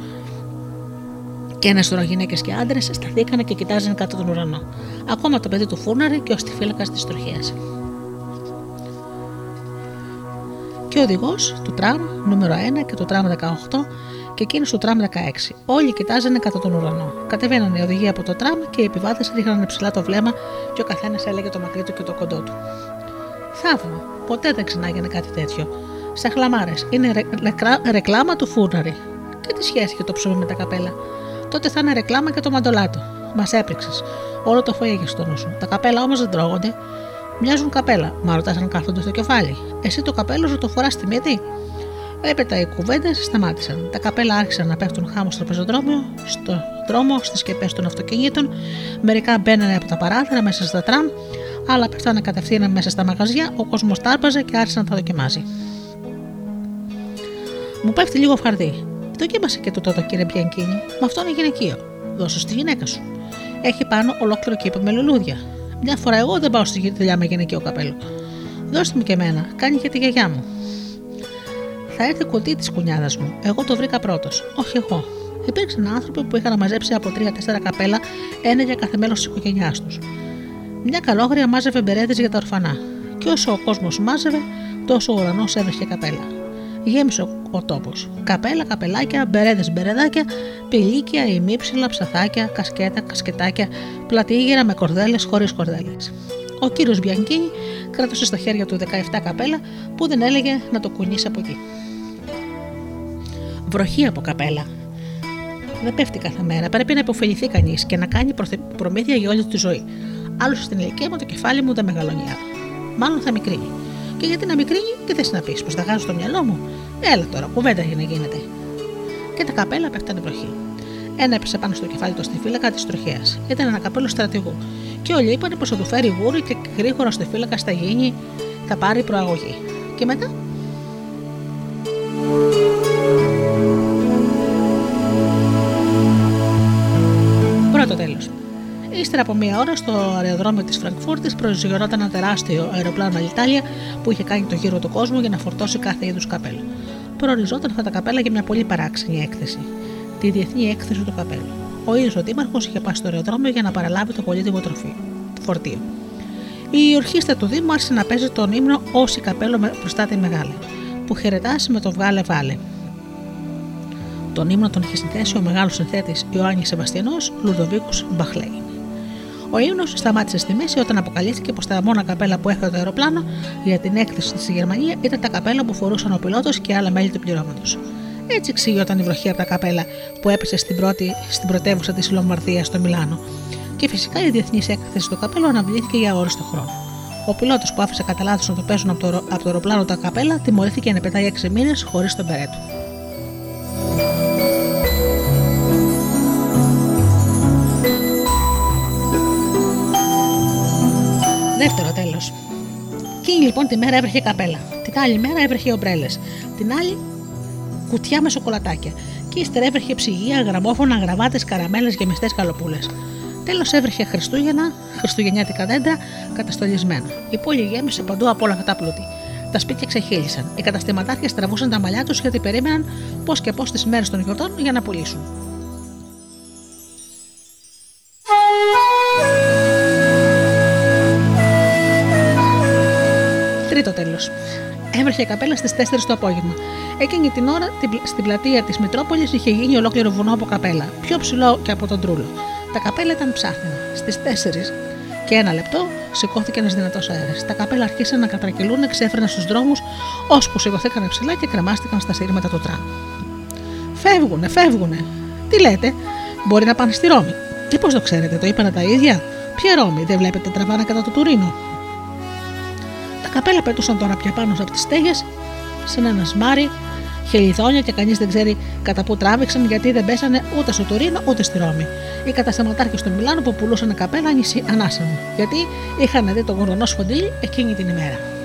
Speaker 2: και ένα σωρό γυναίκες και άντρες σταθήκανε και κοιτάζαν κάτω τον ουρανό. Ακόμα το παιδί του φούρναρη και ο στιφύλακα της τροχέα. Και ο οδηγός του τραμ νούμερο 1 και του τραμ 18 και εκείνος του τραμ 16. Όλοι κοιτάζανε κατά τον ουρανό. Κατεβαίνανε οι οδηγοί από το τραμ και οι επιβάτες ρίχνανε ψηλά το βλέμμα και ο καθένας έλεγε το μακρύ του και το κοντό του. Θαύμα, ποτέ δεν ξανάγαινε κάτι τέτοιο. Στα χλαμάρες είναι ρεκλάμα του φούρναρη. Και τι σχέση έχει το ψωμί με τα καπέλα; Τότε θα είναι ρεκλάμα και το μαντολάτο. Μας έπριξε. Όλο το φοή έχει στο νου σου. Τα καπέλα όμως δεν τρώγονται. Μοιάζουν καπέλα. Μα ρωτάς αν κάθονται στο κεφάλι. Εσύ το καπέλο σου το φοράς στη μύτη. Έπειτα οι κουβέντες σταμάτησαν. Τα καπέλα άρχισαν να πέφτουν χάμω στο πεζοδρόμιο, στο δρόμο, στις σκεπές των αυτοκινήτων. Μερικά μπαίνανε από τα παράθυρα μέσα στα τραμ, άλλα πέφτανε κατευθείαν μέσα στα μαγαζιά. Ο κόσμος τάρπαζε και άρχισε να τα δοκιμάζει. Μου πέφτει λίγο φαρδί. Δοκίμασε και το τότε, κύριε Μπιανκίνη. Με αυτό είναι γυναικείο. Δώσε στη γυναίκα σου. Έχει πάνω ολόκληρο κήπο με λουλούδια. Μια φορά εγώ δεν πάω στη δουλειά με γυναικείο καπέλο. Δώστε μου και εμένα, κάνει και τη γιαγιά μου. Θα έρθει κουτί της κουνιάδας μου. Εγώ το βρήκα πρώτος. Όχι εγώ. Υπήρξαν άνθρωποι που είχαν μαζέψει από τρία-τέσσερα καπέλα, ένα για κάθε μέλος της οικογένειάς τους. Μια καλόγρια μάζευε μπερέδες για τα ορφανά. Και όσο ο κόσμος μάζευε, τόσο ο ουρανός έβρεχε καπέλα γέμισε ο τόπος. Καπέλα, καπελάκια, μπερέδες, μπερεδάκια, πηλίκια, ημίψιλα, ψαθάκια, κασκέτα, κασκετάκια, πλατήγερα με κορδέλες χωρίς κορδέλες. Ο κύριος Μπιανκίνη κράτωσε στα χέρια του 17 καπέλα που δεν έλεγε να το κουνήσει από εκεί. Βροχή από καπέλα. Δεν πέφτει κάθε μέρα. Πρέπει να υποφεληθεί κανείς και να κάνει προμήθεια για όλη τη ζωή. Άλλωστε στην ηλικία μου το κεφάλι μου δεν μεγαλώνει Μάλλον θα μικρύνει. Και γιατί να μικρύνει, τι θες να πεις, πως θα χάσω το μυαλό μου. Έλα τώρα, κουβέντα για να γίνεται. Και τα καπέλα πέφτανε βροχή. Ένα έπεσε πάνω στο κεφάλι του στη φύλακα της τροχέας. Ήταν ένα καπέλο στρατηγού. Και όλοι είπαν πως θα του φέρει γούρι και γρήγορα στη φύλακα στα γίνει, θα πάρει προαγωγή. Και μετά; Ύστερα από μία ώρα στο αεροδρόμιο της Φραγκφούρτης προσγειωνόταν ένα τεράστιο αεροπλάνο Αλιτάλια που είχε κάνει το γύρο του κόσμου για να φορτώσει κάθε είδους καπέλο. Προοριζόταν αυτά τα καπέλα για μια πολύ παράξενη έκθεση. Τη διεθνή έκθεση του καπέλου. Ο ίδιος ο Δήμαρχο είχε πάει στο αεροδρόμιο για να παραλάβει το πολύτιμο τροφή, το φορτίο. Η ορχήστρα του Δήμου άρχισε να παίζει τον ύμνο Όση καπέλο μπροστά τη μεγάλη, που χαιρετάσει με το βγάλε βάλε. Τον ύμνο τον είχε συνθέσει ο μεγάλος συνθέτης Ιωάννης Σεβαστιανός Λουδοβίκος Μπαχλέη. Ο ύμνος σταμάτησε στη μέση όταν αποκαλύφθηκε πως τα μόνα καπέλα που έφερε το αεροπλάνο για την έκθεση στη Γερμανία ήταν τα καπέλα που φορούσαν ο πιλότος και άλλα μέλη του πληρώματος. Έτσι εξηγιόταν η βροχή από τα καπέλα που έπεσε στην, πρώτη, στην πρωτεύουσα της Λομβαρδίας στο Μιλάνο. Και φυσικά η διεθνής έκθεση του καπέλου αναβλήθηκε για όριστο χρόνο. Ο πιλότος που άφησε κατά λάθος να το πέσουν από το, από το αεροπλάνο τα καπέλα τιμωρήθηκε να πετάει 6 μήνες χωρίς τον περέτου. Δεύτερο τέλος. Εκείνη λοιπόν τη μέρα έβρεχε καπέλα. Την άλλη μέρα έβρεχε ομπρέλες. Την άλλη κουτιά με σοκολατάκια. Και ύστερα έβρεχε ψυγεία, γραμμόφωνα, γραβάτες, καραμέλες, γεμιστές καλοπούλες. Τέλος έβρεχε Χριστούγεννα, χριστουγεννιάτικα δέντρα, καταστολισμένα. Η πόλη γέμισε παντού από όλα αυτά τα πλούτη. Τα σπίτια ξεχύλισαν. Οι καταστηματάρχες τραβούσαν τα μαλλιά τους γιατί περίμεναν πώς και πώς τις μέρες των γιορτών για να πουλήσουν. Τρίτο τέλος. Έβρεχε καπέλα στις 4 το απόγευμα. Εκείνη την ώρα στην πλατεία της Μητρόπολης είχε γίνει ολόκληρο βουνό από καπέλα, πιο ψηλό και από τον Τρούλο. Τα καπέλα ήταν ψάχνα. Στις 4 και ένα λεπτό σηκώθηκε ένας δυνατός αέρας. Τα καπέλα αρχίσαν να κατρακυλούν, εξέφραναν στους δρόμους, ώσπου σηκωθήκαν ψηλά και κρεμάστηκαν στα σύρματα του τραμ. Φεύγουνε, φεύγουνε. Τι λέτε, μπορεί να πάνε στη Ρώμη. Τι πώ το ξέρετε, το είπανε τα ίδια; Ποια Ρώμη, δεν βλέπετε τραβάνα κατά το Τουρίνο; Τα καπέλα πετούσαν τώρα πια πάνω από τις στέγες, σε ένα σμάρι, χελιδόνια και κανείς δεν ξέρει κατά πού τράβηξαν γιατί δεν πέσανε ούτε στο Τουρίνο ούτε στη Ρώμη. Οι καταστηματάρχε στο Μιλάνο που πουλούσαν καπέλα ανάσανε, γιατί είχαν δει τον γοργονό σφοντήλι εκείνη την ημέρα.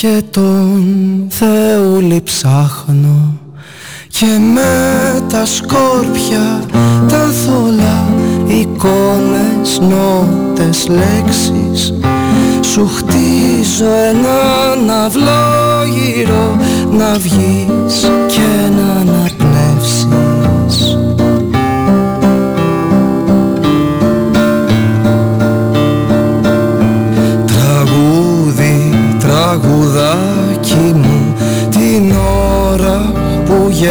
Speaker 4: Και τον Θεούλη ψάχνω. Και με τα σκόρπια τα θολά εικόνες, νότες, λέξεις. Σου χτίζω έναν αυλό γύρω να βγεις και να αναπνεύσεις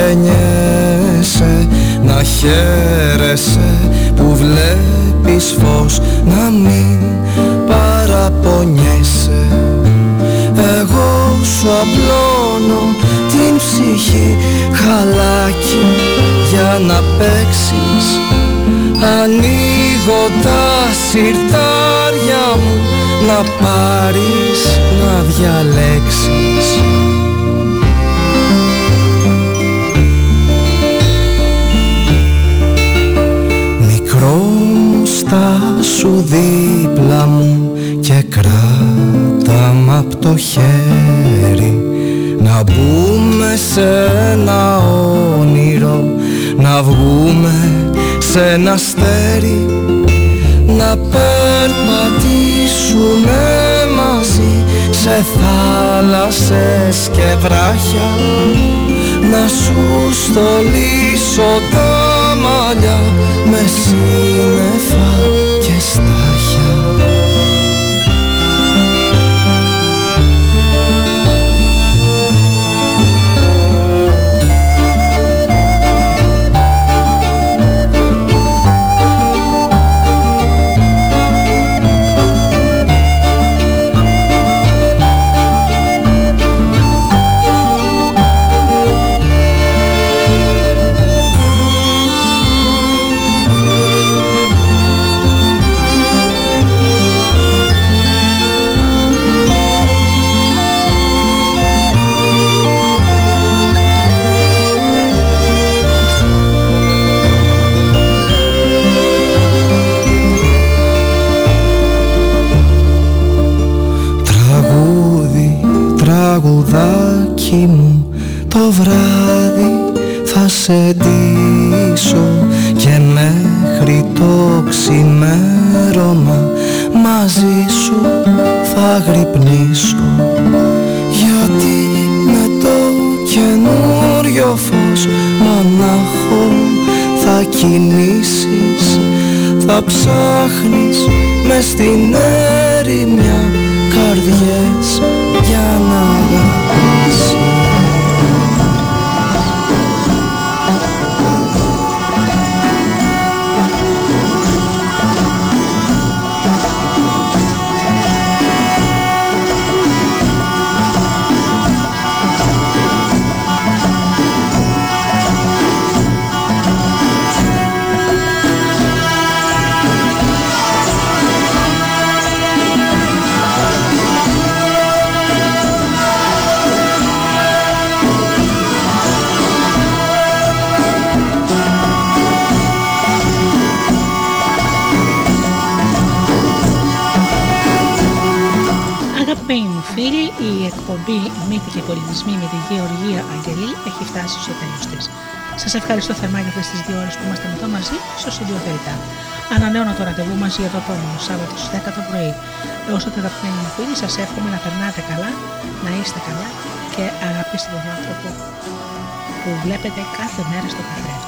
Speaker 4: που γεννιέσαι να χαίρεσαι που βλέπεις φως να μην παραπονιέσαι. Εγώ σου απλώνω την ψυχή χαλάκι για να παίξεις. Ανοίγω τα συρτάρια μου να πάρεις να διαλέξεις σου δίπλα μου και κράτα μ' απ' το χέρι. Να μπούμε σε ένα όνειρο να βγούμε σε ένα αστέρι. Να περπατήσουμε μαζί σε θάλασσες και βράχια. Να σου στολίσω τα μαλλιά με σύννεφα και ψάχνεις μες στην έρημια καρδιές για να
Speaker 2: Γεωργία Αγγελή έχει φτάσει στο τέλος της. Σας ευχαριστώ θερμά για αυτές τις δύο ώρες που είμαστε εδώ μαζί στο Studio Delta. Ανανέωνα το ραντεβού μας για το επόμενο Σάββατο στις 10 το πρωί. Έως τότε, αγαπημένοι μου φίλοι, σας εύχομαι να περνάτε καλά, να είστε καλά και αγαπήστε τον άνθρωπο που βλέπετε κάθε μέρα στο καθρέφτη.